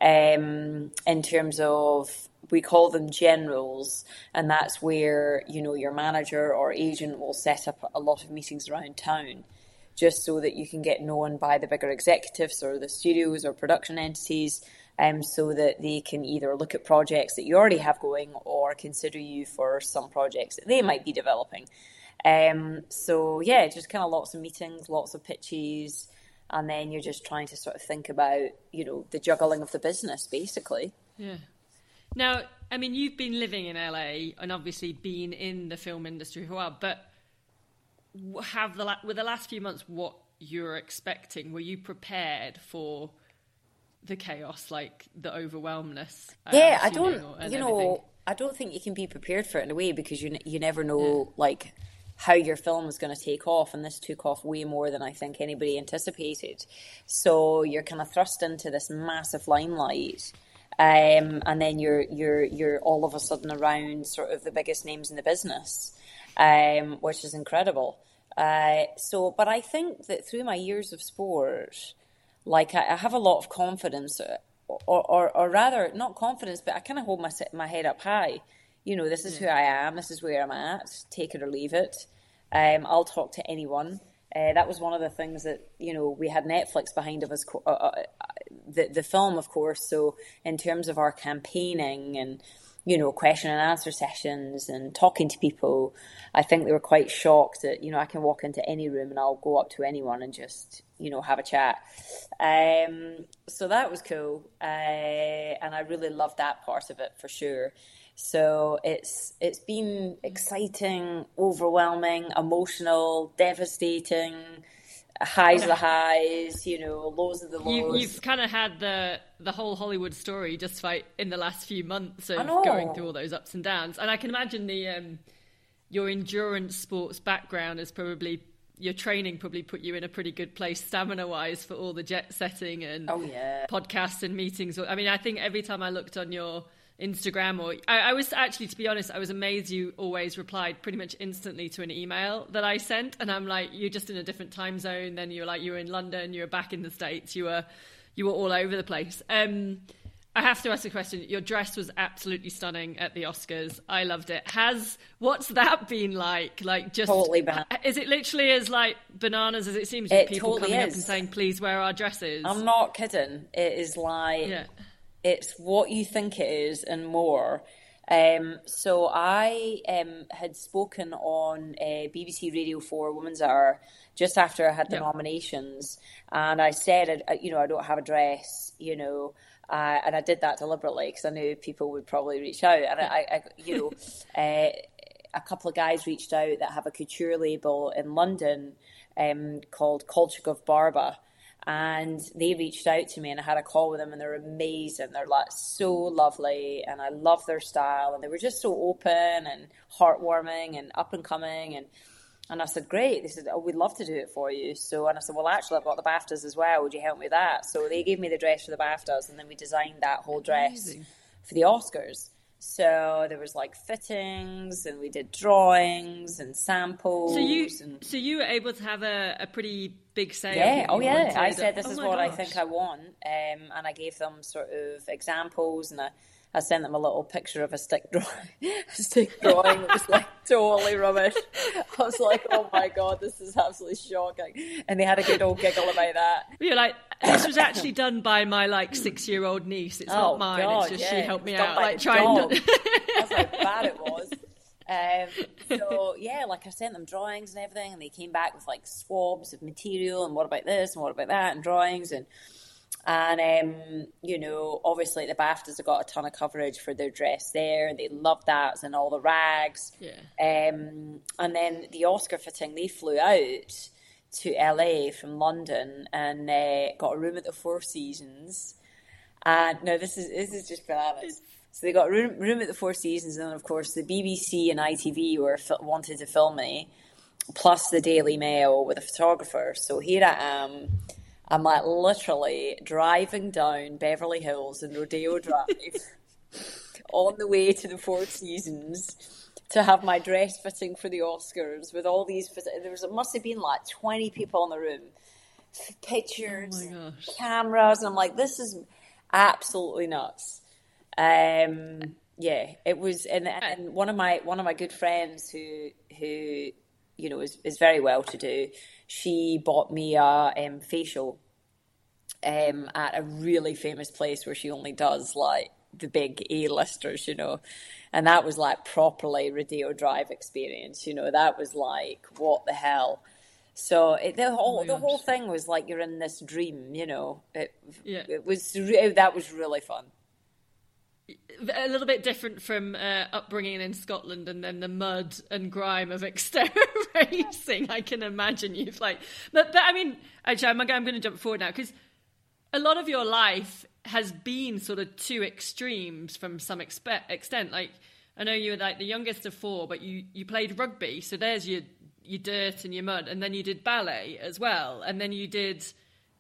um, in terms of we call them generals, and that's where you know your manager or agent will set up a lot of meetings around town, just so that you can get known by the bigger executives or the studios or production entities, um, so that they can either look at projects that you already have going or consider you for some projects that they might be developing. Um, so yeah, just kind of lots of meetings, lots of pitches and then you're just trying to sort of think about you know the juggling of the business basically yeah now i mean you've been living in la and obviously been in the film industry for a while but have the with the last few months what you're expecting were you prepared for the chaos like the overwhelmness yeah i don't you know everything? i don't think you can be prepared for it in a way because you you never know yeah. like how your film is going to take off, and this took off way more than I think anybody anticipated. So you're kind of thrust into this massive limelight. Um, and then you're you're you're all of a sudden around sort of the biggest names in the business, um, which is incredible. Uh, so, but I think that through my years of sport, like I, I have a lot of confidence, or, or, or rather, not confidence, but I kind of hold my my head up high you know, this is who I am, this is where I'm at, take it or leave it. Um, I'll talk to anyone. Uh, that was one of the things that you know we had Netflix behind of us, uh, uh, the the film, of course. So in terms of our campaigning and you know question and answer sessions and talking to people, I think they were quite shocked that you know I can walk into any room and I'll go up to anyone and just you know have a chat. Um, so that was cool, uh, and I really loved that part of it for sure. So it's it's been exciting, overwhelming, emotional, devastating, highs the highs, you know, lows of the lows. You, have kind of had the the whole Hollywood story just like in the last few months of going through all those ups and downs, and I can imagine the um, your endurance sports background is probably your training probably put you in a pretty good place stamina wise for all the jet setting and oh, yeah. podcasts and meetings. I mean, I think every time I looked on your Instagram or I, I, was actually to be honest I was amazed you always replied pretty much instantly to an email that I sent. And I'm like you're just in a different time zone then you're like you were in London you were back in the States you were you were all over the place. Um, I have to ask a question. Your dress was absolutely stunning at the Oscars. I loved it. Has what's that been like? Like just totally bad. is it literally as like bananas as it seems it people totally coming is. up and saying please wear our dresses. I'm not kidding. It is like yeah it's what you think it is and more. Um, so I um, had spoken on uh, BBC Radio 4 Women's Hour just after I had the yep. nominations, and I said, uh, you know, I don't have a dress, you know, uh, and I did that deliberately because I knew people would probably reach out, and I, I you know, uh, a couple of guys reached out that have a couture label in London um, called Kolchagov Barba and they reached out to me and I had a call with them and they're amazing. They're like so lovely and I love their style and they were just so open and heartwarming and up and coming and and I said, Great. They said, Oh, we'd love to do it for you. So and I said, Well actually I've got the BAFTAs as well, would you help me with that? So they gave me the dress for the BAFTAs and then we designed that whole dress Amazing. for the Oscars. So there was like fittings, and we did drawings and samples. So you, and... so you were able to have a, a pretty big say. Yeah, oh yeah. I said this oh is what gosh. I think I want, um, and I gave them sort of examples, and I I sent them a little picture of a stick drawing. a stick drawing that was like totally rubbish. I was like, oh my god, this is absolutely shocking. And they had a good old giggle about that. You're like, this was actually done by my like six year old niece. It's oh, not mine. God, it's just yeah. she helped me out. Like trying to. That's how bad it was. Um, so yeah, like I sent them drawings and everything, and they came back with like swabs of material and what about this and what about that and drawings and and, um, you know, obviously the BAFTAs have got a ton of coverage for their dress there. They love that and all the rags. Yeah. Um, and then the Oscar fitting, they flew out to LA from London and uh, got a room at the Four Seasons. And no, this is this is just bananas. So they got a room, room at the Four Seasons, and then of course the BBC and ITV were wanted to film me plus the Daily Mail with a photographer. So here I am. I'm like literally driving down Beverly Hills and Rodeo Drive on the way to the Four Seasons to have my dress fitting for the Oscars with all these. There was, it must have been like 20 people in the room, pictures, Oh cameras, and I'm like, this is absolutely nuts. Um, yeah, it was, and, and one of my one of my good friends who who you know is is very well to do. She bought me a um, facial um, at a really famous place where she only does like the big A-listers, you know, and that was like properly Rodeo Drive experience, you know. That was like what the hell. So it, the whole Oh the whole thing was like you're in this dream, you know. It Yeah. it was that was really fun. A little bit different from uh, upbringing in Scotland and then the mud and grime of Xterra racing. I can imagine you've like, but, but I mean, actually, I'm, I'm going to jump forward now because a lot of your life has been sort of two extremes from some expe- extent. Like, I know you were like the youngest of four, but you you played rugby, so there's your your dirt and your mud, and then you did ballet as well, and then you did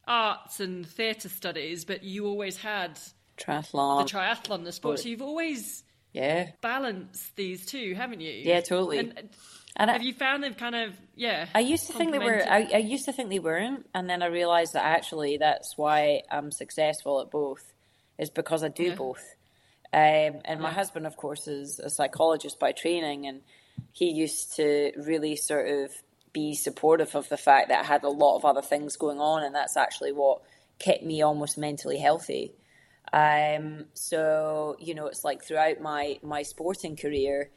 arts and theatre studies, but you always had Triathlon. the triathlon, the sport. So you've always yeah. balanced these two, haven't you? Yeah, totally. And, And I- have you found them kind of yeah? I used to think they were. I. I used to think they weren't, and then I realized that actually that's why I'm successful at both, is because I do Yeah. both. Um, and my husband, of course, is a psychologist by training, and he used to really sort of be supportive of the fact that I had a lot of other things going on, and that's actually what kept me almost mentally healthy. Um, so you know, it's like throughout my my sporting career,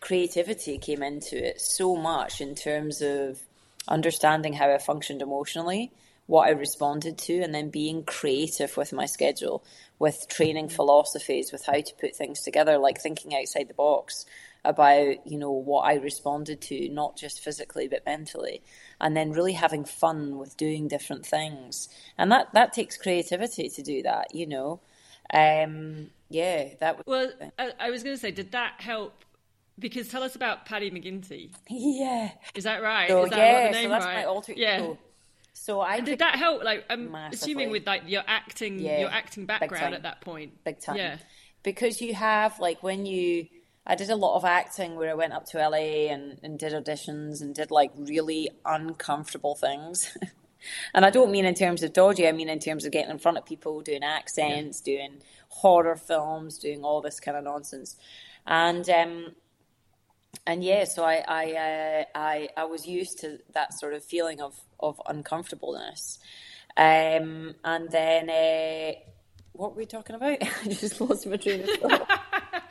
creativity came into it so much in terms of understanding how I functioned emotionally, what I responded to, and then being creative with my schedule, with training philosophies, with how to put things together, like thinking outside the box about, you know, what I responded to, not just physically but mentally. And then really having fun with doing different things. And that, that takes creativity to do that, you know. Um, yeah, that was Well, I, I was going to say, did that help? Because tell us about Paddy McGinty. yeah. Is that right? So Is that yeah, the name so that's right? my alter Yeah. So I Did that help? Like, I'm Massively. assuming with like your acting, Yeah, your acting background at that point. big time. Yeah. Because you have like when you I did a lot of acting where I went up to LA and, and did auditions and did like really uncomfortable things. and I don't mean in terms of dodgy, I mean in terms of getting in front of people, doing accents, doing horror films, doing all this kind of nonsense. And um and yeah, so I I, uh, I I was used to that sort of feeling of of uncomfortableness, um, and then uh, what were we talking about? I just lost my train of thought.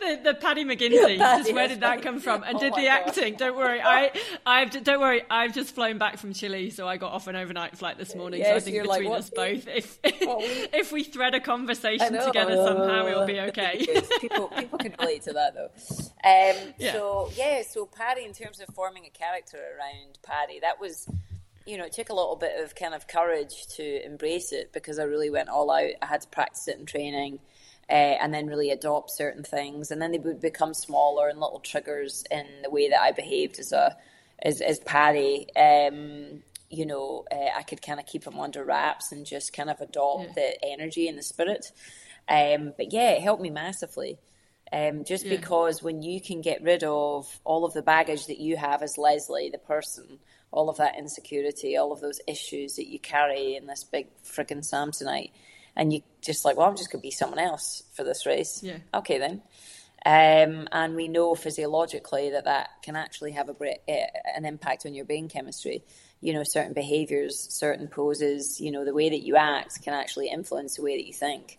The, the Paddy McGinty. Paddy, just where did that come from? And Oh did the God. acting? Don't worry, I, I've don't worry. I've just flown back from Chile, so I got off an overnight flight this morning. so I think you're like, between us both, if we- if we thread a conversation together somehow, it'll be okay. People people can relate to that though. Um, Yeah. So yeah, so Paddy, in terms of forming a character around Paddy, that was, you know, it took a little bit of kind of courage to embrace it because I really went all out. I had to practice it in training. Uh, and then really adopt certain things, and then they would become smaller and little triggers in the way that I behaved as a as, as Paddy. Um, you know, uh, I could kind of keep them under wraps and just kind of adopt the energy and the spirit. Um, but yeah, it helped me massively. Um, just Yeah. because when you can get rid of all of the baggage that you have as Lesley, the person, all of that insecurity, all of those issues that you carry in this big friggin' Samsonite, and you just like, well, I'm just going to be someone else for this race. Yeah. Okay, then. Um, and we know physiologically that that can actually have a bre- eh, an impact on your brain chemistry. You know, certain behaviors, certain poses, you know, the way that you act can actually influence the way that you think,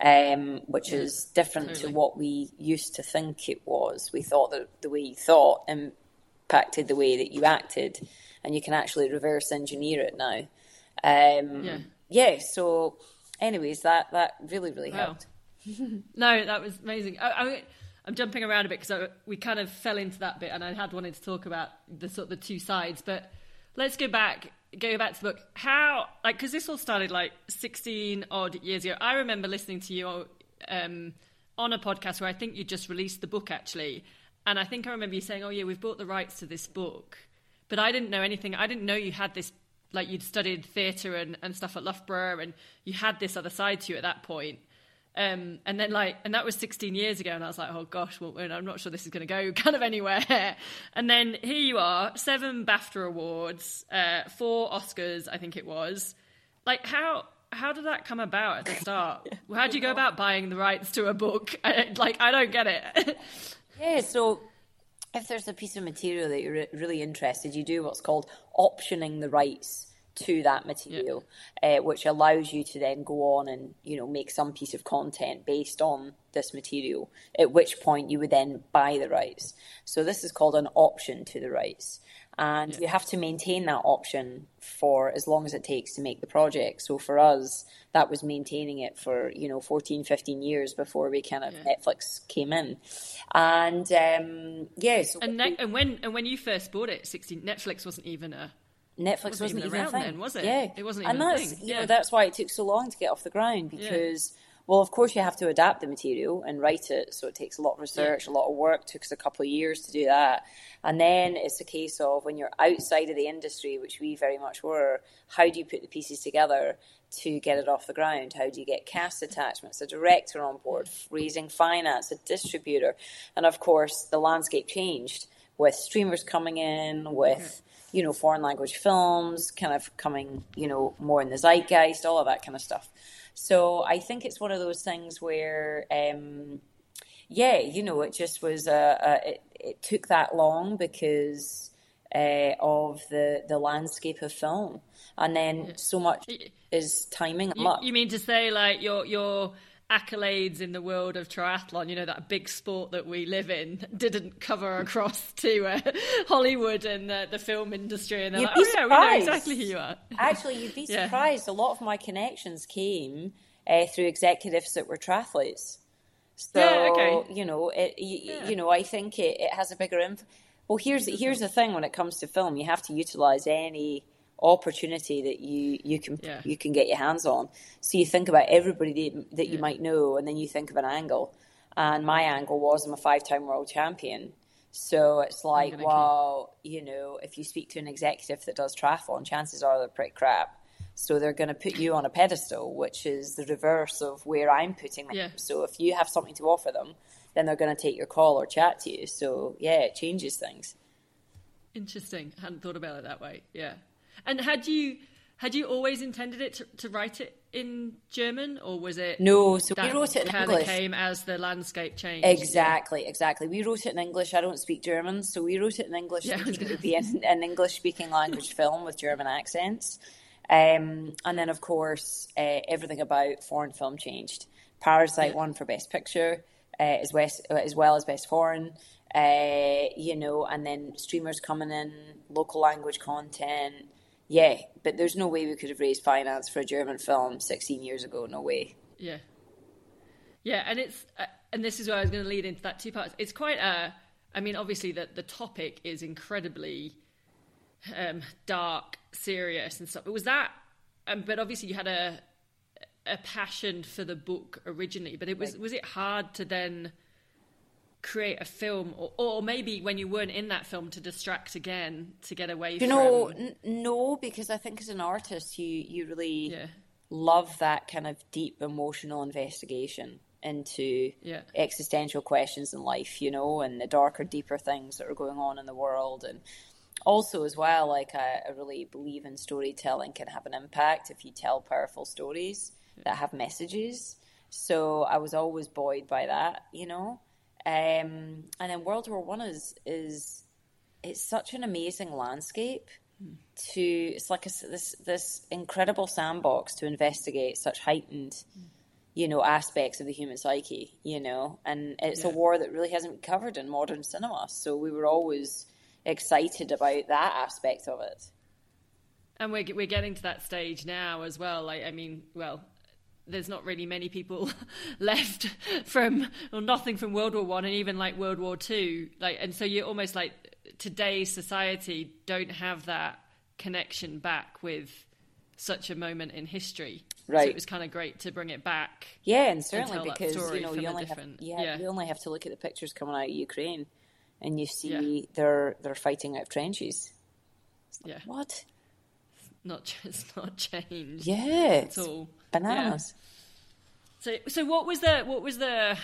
um, which is different totally. to what we used to think it was. We thought that the way you thought impacted the way that you acted, and you can actually reverse engineer it now. Um, Yeah. yeah. So, anyways, that that really really Wow. helped. No, that was amazing. I, I, I'm jumping around a bit because we kind of fell into that bit, and I had wanted to talk about the sort of the two sides. But let's go back, go back to the book. How, like, because this all started like 16 odd years ago. I remember listening to you um, on a podcast where I think you just released the book actually, and I think I remember you saying, "Oh yeah, we've bought the rights to this book." but I didn't know anything. I didn't know you had this like you'd studied theatre and, and stuff at Loughborough, and you had this other side to you at that point. Um, and then like, and that was 16 years ago, and I was like, oh gosh, well, I'm not sure this is going to go kind of anywhere. and then here you are, seven BAFTA awards, uh, four Oscars, I think it was. Like, how how did that come about at the start? How do you go about buying the rights to a book? Like, I don't get it. yeah, so if there's a piece of material that you're really interested, you do what's called optioning the rights to that material, yeah. uh, which allows you to then go on and you know make some piece of content based on this material. At which point you would then buy the rights. So this is called an option to the rights, and yeah. you have to maintain that option for as long as it takes to make the project. So for us, that was maintaining it for you know 14, 15 years before we kind of yeah. Netflix came in, and um, yes. Yeah, so and, ne- and when and when you first bought it, sixteen Netflix wasn't even a Netflix wasn't, wasn't even, even, a thing, then, was it? Yeah, it wasn't even and that's, a thing. You yeah. know, that's why it took so long to get off the ground because, yeah. Well, of course you have to adapt the material and write it, so it takes a lot of research, a lot of work. It took us a couple of years to do that, and then it's a case of when you're outside of the industry, which we very much were. How do you put the pieces together? To get it off the ground, how do you get cast attachments, a director on board, raising finance, a distributor, and of course the landscape changed with streamers coming in, with mm-hmm. you know, foreign language films kind of coming, you know, more in the zeitgeist, all of that kind of stuff. So I think it's one of those things where, um, yeah, you know, it just was, a, uh, it, it took that long because uh, of the, the landscape of film. And then so much is timing. You, you mean to say, like, your, your, accolades in the world of triathlon, you know, that big sport that we live in, didn't cover across to uh, Hollywood and the, the, film industry. And they're you'd like, oh, surprised. yeah, we know exactly who you are. Actually, you'd be yeah. surprised. A lot of my connections came uh, through executives that were triathletes. So, yeah, okay. you know, it, you, yeah. you know, I think it, it has a bigger impact. Well, here's here's the thing: when it comes to film, you have to utilize any opportunity that you you can yeah. you can get your hands on. So you think about everybody that, that you yeah. might know, and then you think of an angle. And my angle was I'm a five time world champion. So it's like, well, keep... you know, if you speak to an executive that does triathlon, chances are they're pretty crap. So they're going to put you on a pedestal, which is the reverse of where I'm putting them. Yeah. So if you have something to offer them, then they're going to take your call or chat to you. So yeah, it changes things. Interesting. I hadn't thought about it that way. Yeah. And had you had you always intended it to, to write it in German, or was it no? So we wrote it in English. Came as the landscape changed. Exactly, exactly. We wrote it in English. I don't speak German, so we wrote it in English. Yeah, it would be an, an English speaking language film with German accents. Um, and then, of course, uh, everything about foreign film changed. Parasite yeah. won for Best Picture, uh, as, West, as well as Best Foreign. Uh, you know, and then streamers coming in, local language content yeah, but there's no way we could have raised finance for a German film 16 years ago. No way. Yeah. Yeah, and it's uh, and this is where I was going to lead into that two parts. It's quite a. I mean, obviously, that the topic is incredibly um, dark, serious, and stuff. But was that? Um, but obviously, you had a a passion for the book originally. But it was right. was it hard to then create a film or, or maybe when you weren't in that film to distract again to get away you from... know n- no because i think as an artist you you really yeah. love that kind of deep emotional investigation into yeah. existential questions in life you know and the darker deeper things that are going on in the world and also as well like I, I really believe in storytelling can have an impact if you tell powerful stories yeah. that have messages so i was always buoyed by that you know um, and then World War One is is it's such an amazing landscape mm. to it's like a, this this incredible sandbox to investigate such heightened mm. you know aspects of the human psyche you know and it's yeah. a war that really hasn't been covered in modern cinema so we were always excited about that aspect of it and we're, we're getting to that stage now as well like i mean well there's not really many people left from or nothing from World War One and even like World War Two. Like, and so you're almost like today's society don't have that connection back with such a moment in history. Right. So it was kind of great to bring it back. Yeah, and certainly and because you know you only have yeah, yeah, you only have to look at the pictures coming out of Ukraine, and you see yeah. they're they're fighting out trenches. Yeah. What? Not just not changed. Yeah. At all. Bananas. So, so what was the what was the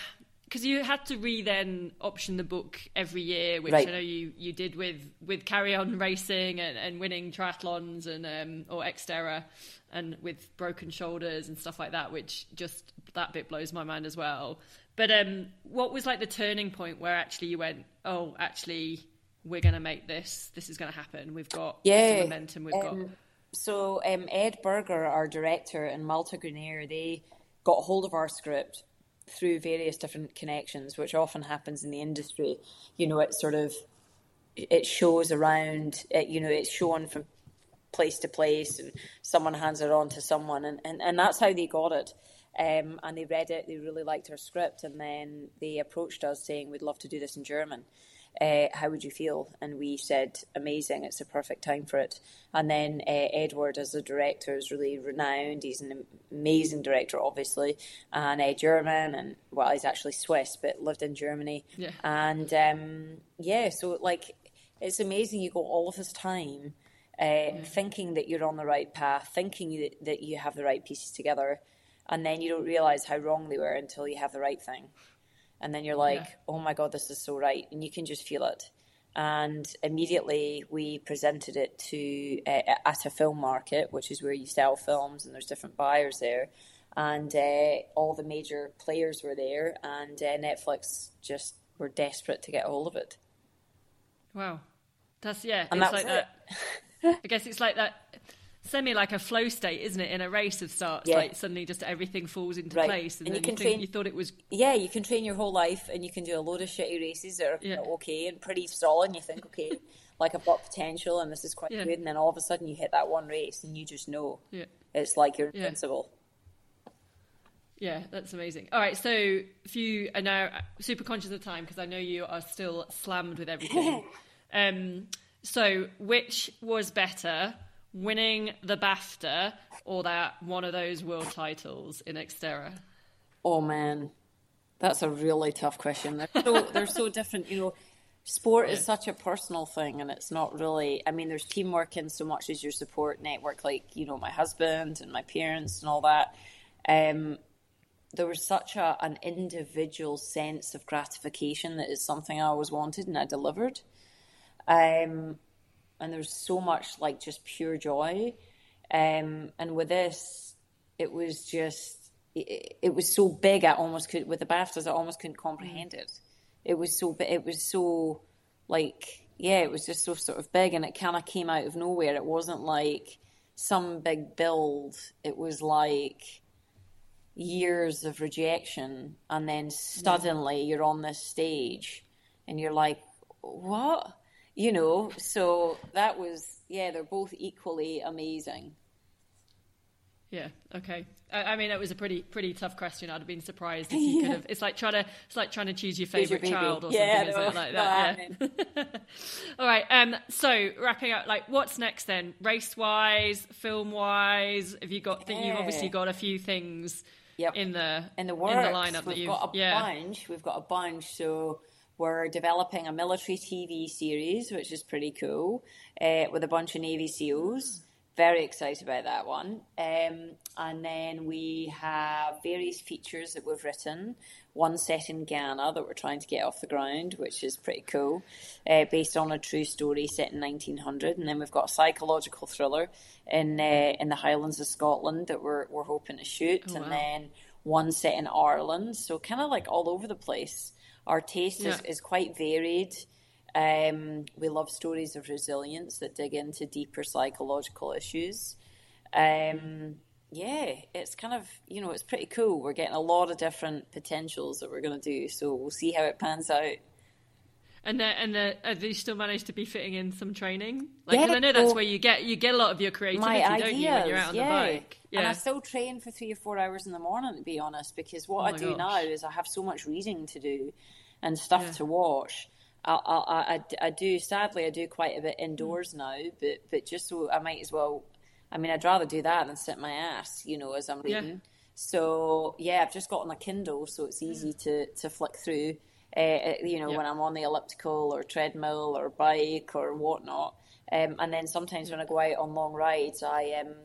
because you had to re then option the book every year, which Right. I know you, you did with with carry on racing and, and winning triathlons and um, or Xterra and with broken shoulders and stuff like that, which just that bit blows my mind as well. But um, what was like the turning point where actually you went, oh, actually we're going to make this. This is going to happen. We've got Yeah. the momentum. We've got Um, so um, Ed Berger, our director, and Malte Grunert, they got hold of our script through various different connections, which often happens in the industry. You know, it sort of it shows around. It, you know, it's shown from place to place, and someone hands it on to someone, and, and, and that's how they got it. Um, and they read it, they really liked our script, and then they approached us saying, "We'd love to do this in German." Uh, how would you feel? And we said, amazing, it's a perfect time for it. And then uh, Edward, as a director, is really renowned. He's an amazing director, obviously, and uh, German, and well, he's actually Swiss, but lived in Germany. Yeah. And um, yeah, so like, it's amazing you got all of this time uh, thinking that you're on the right path, thinking that, that you have the right pieces together, and then you don't realize how wrong they were until you have the right thing and then you're like, Yeah. oh my god, this is so right, and you can just feel it. And immediately we presented it to uh, at a film market, which is where you sell films, and there's different buyers there, and uh, all the major players were there, and uh, Netflix just were desperate to get a hold of it. Wow, that's yeah. And it's that was like that. I guess it's like that semi like a flow state, isn't it? In a race of starts, Yeah. like suddenly just everything falls into Right. place, and, And you can you, think train- you thought it was Yeah, you can train your whole life, and you can do a load of shitty races that are Yeah. okay and pretty solid. And you think, okay, like I've got potential, and this is quite Yeah. good, and then all of a sudden you hit that one race, and you just know yeah. it's like you're invincible. Yeah, that's amazing. All right, so if you are now super conscious of time because I know you are still slammed with everything. um, so which was better, winning the BAFTA or that one of those world titles in Xterra? Oh man, that's a really tough question. They're so they're so different. You know, sport is such a personal thing, and it's not really. I mean, there's teamwork in so much as your support network, like you know, my husband and my parents and all that. Um, there was such a an individual sense of gratification that is something I always wanted, and I delivered. Um, and there's so much like just pure joy. Um, and with this, it was just it, it was so big. I almost could with the BAFTAs. I almost couldn't comprehend it. It was so it was so like yeah, it was just so sort of big, and it kind of came out of nowhere. It wasn't like some big build. It was like years of rejection, and then suddenly you're on this stage, and you're like, what? You know. So that was yeah. They're both equally amazing. Yeah. Okay. I, I mean, it was a pretty pretty tough question. I'd have been surprised if you could have. It's like trying to it's like trying to choose your Choose your favorite child or Yeah, something, no, it? Like no, that. I yeah. All right. Um. So wrapping up, like, what's next then? Race wise, film wise, have you got? Think you've obviously got a few things Yep. in the in the in works. the lineup we've that you got a yeah. bunch. We've got a bunch. So we're developing a military TV series, which is pretty cool, uh, with a bunch of Navy SEALs. Very excited about that one. Um, and then we have various features that we've written. One set in Ghana that we're trying to get off the ground, which is pretty cool, uh, based on a true story set in 1900. And then we've got a psychological thriller in uh, in the Highlands of Scotland that we're we're hoping to shoot, Oh, and wow. then one set in Ireland. So kind of like all over the place. Our taste is, is quite varied. Um, we love stories of resilience that dig into deeper psychological issues. Um, yeah, it's kind of you know it's pretty cool. We're getting a lot of different potentials that we're going to do. So we'll see how it pans out. And the, and the, have you still managed to be fitting in some training? Like, Yeah, I know that's where you get you get a lot of your creativity, my don't you, when you're out on yeah. the bike? And I Yeah. still train for three or four hours in the morning, to be honest, because what Oh I do gosh. now is I have so much reading to do and stuff Yeah. to watch. I, I, I- I, do, sadly, I do quite a bit Hmm. indoors now, but, but just so I might as well, I mean, I'd rather do that than sit my ass, you know, as I'm Yeah. reading. So, yeah, I've just got on a Kindle, so it's easy to, to flick through, uh, uh, you know, Yeah. when I'm on the elliptical or treadmill or bike or whatnot. Um, and then sometimes when I go out on long rides, I um,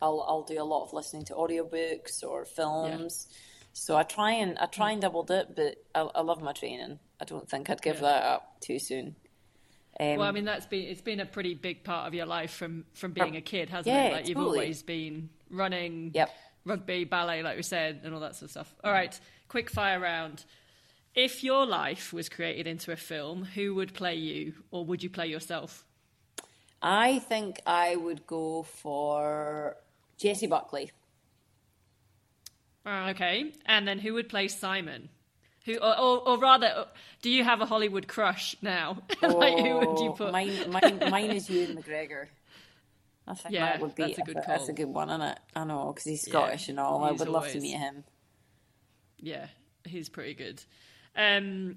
I'll I'll do a lot of listening to audiobooks or films. So I try and I try and double dip, but I, I love my training. I don't think I'd give Yeah. that up too soon. Um, Well, I mean, that's been it's been a pretty big part of your life from from being a kid, hasn't Yeah, it? Like you've totally. always been running, Yep. rugby, ballet, like we said, and all that sort of stuff. All right, quick fire round. If your life was created into a film, who would play you, or would you play yourself? I think I would go for Jessie Buckley. Uh, okay, and then who would play Simon? Who, or, or, or rather, do you have a Hollywood crush now? like, who would you Oh, put? Mine, mine, mine is Ewan McGregor. I think Yeah, that would be that's a good That's call. a good one, isn't it? I know because he's Yeah, Scottish and all. I would love to meet him. Yeah, he's pretty good. Um,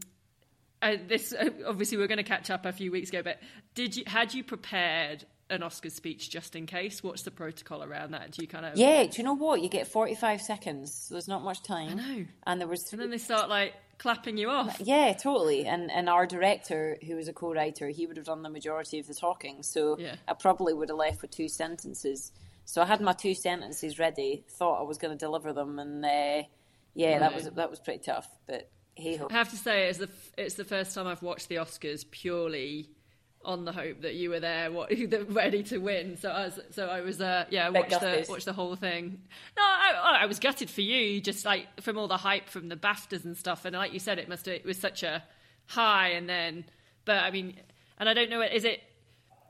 uh, this uh, obviously we're going to catch up a few weeks ago, but did you had you prepared an Oscar speech just in case? What's the protocol around that? Do you kind of Yeah, do you know what? You get forty-five seconds. So there's not much time. I know. And there was And then they start like clapping you off. Yeah, totally. And and our director, who was a co-writer, he would have done the majority of the talking. So Yeah. I probably would have left with two sentences. So I had my two sentences ready, thought I was going to deliver them, and uh, yeah, that was that was pretty tough. But I have to say, it's the it's the first time I've watched the Oscars purely on the hope that you were there, what, ready to win. So I was, so I was, uh, yeah, I watched the watched the whole thing. No, I, I was gutted for you, just like from all the hype from the Baftas and stuff. And like you said, it must it was such a high, and then, but I mean, and I don't know, is it?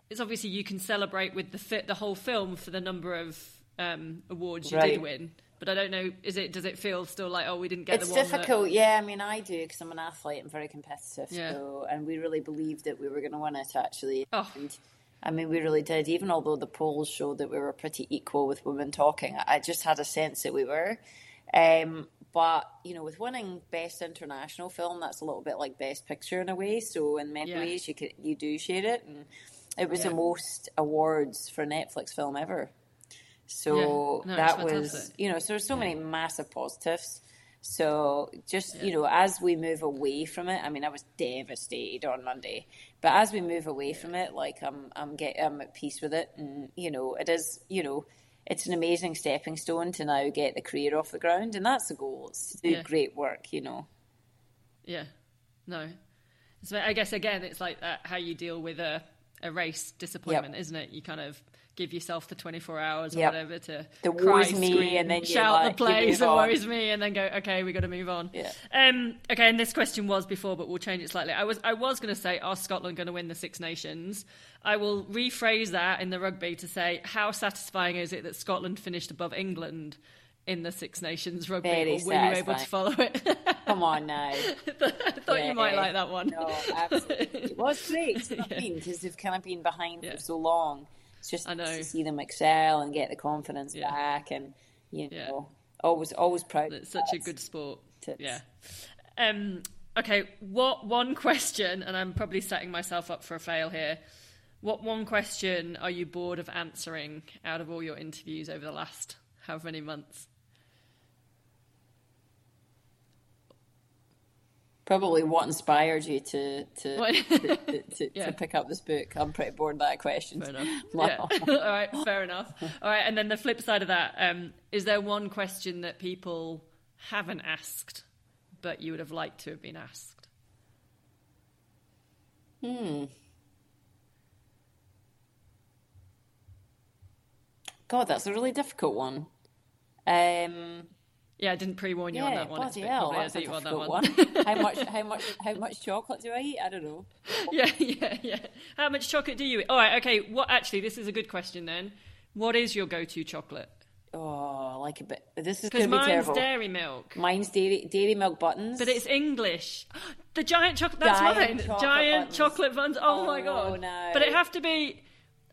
It's obviously you can celebrate with the fit the whole film for the number of um, awards you Right. did win. But I don't know. Is it? Does it feel still like oh we didn't get It's the one that- difficult, yeah. I mean, I do because I'm an athlete. I'm very competitive, Yeah. so and we really believed that we were going to win it. Actually, Oh. and, I mean, we really did. Even although the polls showed that we were pretty equal with women talking, I I just had a sense that we were. Um, but you know, with winning best international film, that's a little bit like best picture in a way. So in many Yeah. ways, you could you do share it, and it was Yeah. the most awards for a Netflix film ever. So Yeah. No, that was, you know, so there's so many massive positives. So just you know, as we move away from it, I mean, I was devastated on Monday, but as we move away from it, like I'm, I'm get, I'm at peace with it, and you know, it is, you know, it's an amazing stepping stone to now get the career off the ground, and that's the goal. It's to do Yeah. great work, you know. Yeah, no. So I guess again, it's like that, how you deal with a a race disappointment, isn't it? You kind of give yourself the twenty four hours or Yep. whatever to The cry, me, scream, and then shout like, the plays and worries me, and then go, okay, we got to move on. Yeah. Um. Okay, and this question was before, but we'll change it slightly. I was I was going to say, are Scotland going to win the Six Nations? I will rephrase that in the rugby to say, how satisfying is it that Scotland finished above England? In the Six Nations rugby, Very or were you able to follow it? Come on now. I thought you might like that one. No, absolutely. Well, it's great. It's what I mean because they've kind of been behind Yeah. for so long. It's just I know. to see them excel and get the confidence Yeah. back, and you Yeah. know, always, always proud. It's such a good sport. Tits. Yeah. Um, okay. What one question, and I'm probably setting myself up for a fail here. What one question are you bored of answering out of all your interviews over the last however many months? Probably what inspired you to to to, to, to, Yeah. to pick up this book. I'm pretty bored of that question. Fair enough. Wow. Yeah. All right. Fair enough. All right. And then the flip side of that, um, is there one question that people haven't asked, but you would have liked to have been asked? Hmm. God, that's a really difficult one. Um, Yeah, I didn't pre-warn you on that one. Bloody hell, that's a one, that one. one. how much? How much? How much chocolate do I eat? I don't know. Yeah, yeah, yeah. How much chocolate do you eat? All right, okay. What actually? This is a good question then. What is your go-to chocolate? Oh, I like a bit. This is Because going to be mine's terrible. dairy milk, Mine's dairy dairy milk buttons. but it's English. The giant chocolate. That's Giant mine. chocolate giant buns. chocolate buns. Oh, Oh, my god. no. But it have to be.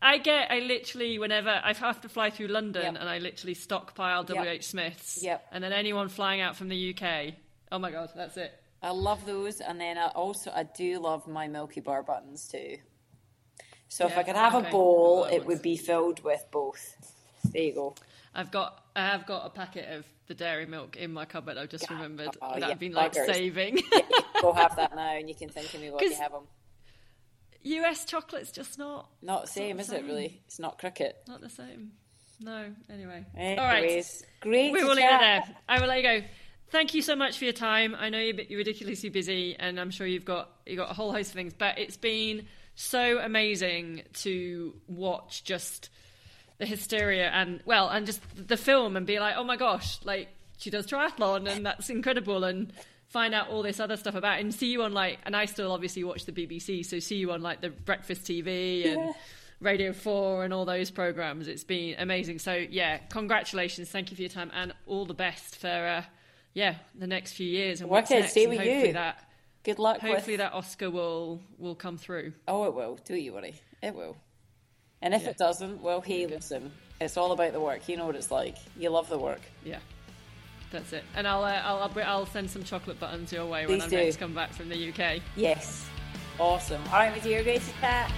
I get. I literally whenever I have to fly through London, Yep. and I literally stockpile Yep. WH Smiths. Yep. And then anyone flying out from the UK. Oh my god, that's it. I love those, and then I also I do love my Milky Bar buttons too. So if I could have okay. a bowl, it would be filled with both. There you go. I've got. I have got a packet of the dairy milk in my cupboard. I've just remembered Oh, that yeah, I've been like buggers. saving. Go have that now, and you can think of me while you have them. US chocolate's just not Not the same, the is it? Really, it's not cricket. not the same. No. Anyway. Anyways, All right. great. We will leave it there. I will let you go. Thank you so much for your time. I know you're you're ridiculously busy, and I'm sure you've got you got a whole host of things. But it's been so amazing to watch just the hysteria and well, and just the film, and be like, oh my gosh, like she does triathlon, and that's incredible, and find out all this other stuff about, and see you on like, and I still obviously watch the BBC, so see you on like the breakfast TV and. Radio 4 and all those programs. It's been amazing. So, yeah, congratulations. Thank you for your time and all the best for, uh, yeah, the next few years. And what's Wicked. next. And with hopefully you. That, Good luck hopefully with. that Oscar will, will come through. Oh, it will. Do you worry? It will. And if it doesn't, well, hey, listen, it's all about the work. You know what it's like. You love the work. Yeah. That's it. And I'll, uh, I'll, I'll, send some chocolate buttons your way when Please I do. next come back from the UK. Yes. Awesome. All right, my dear, great to chat.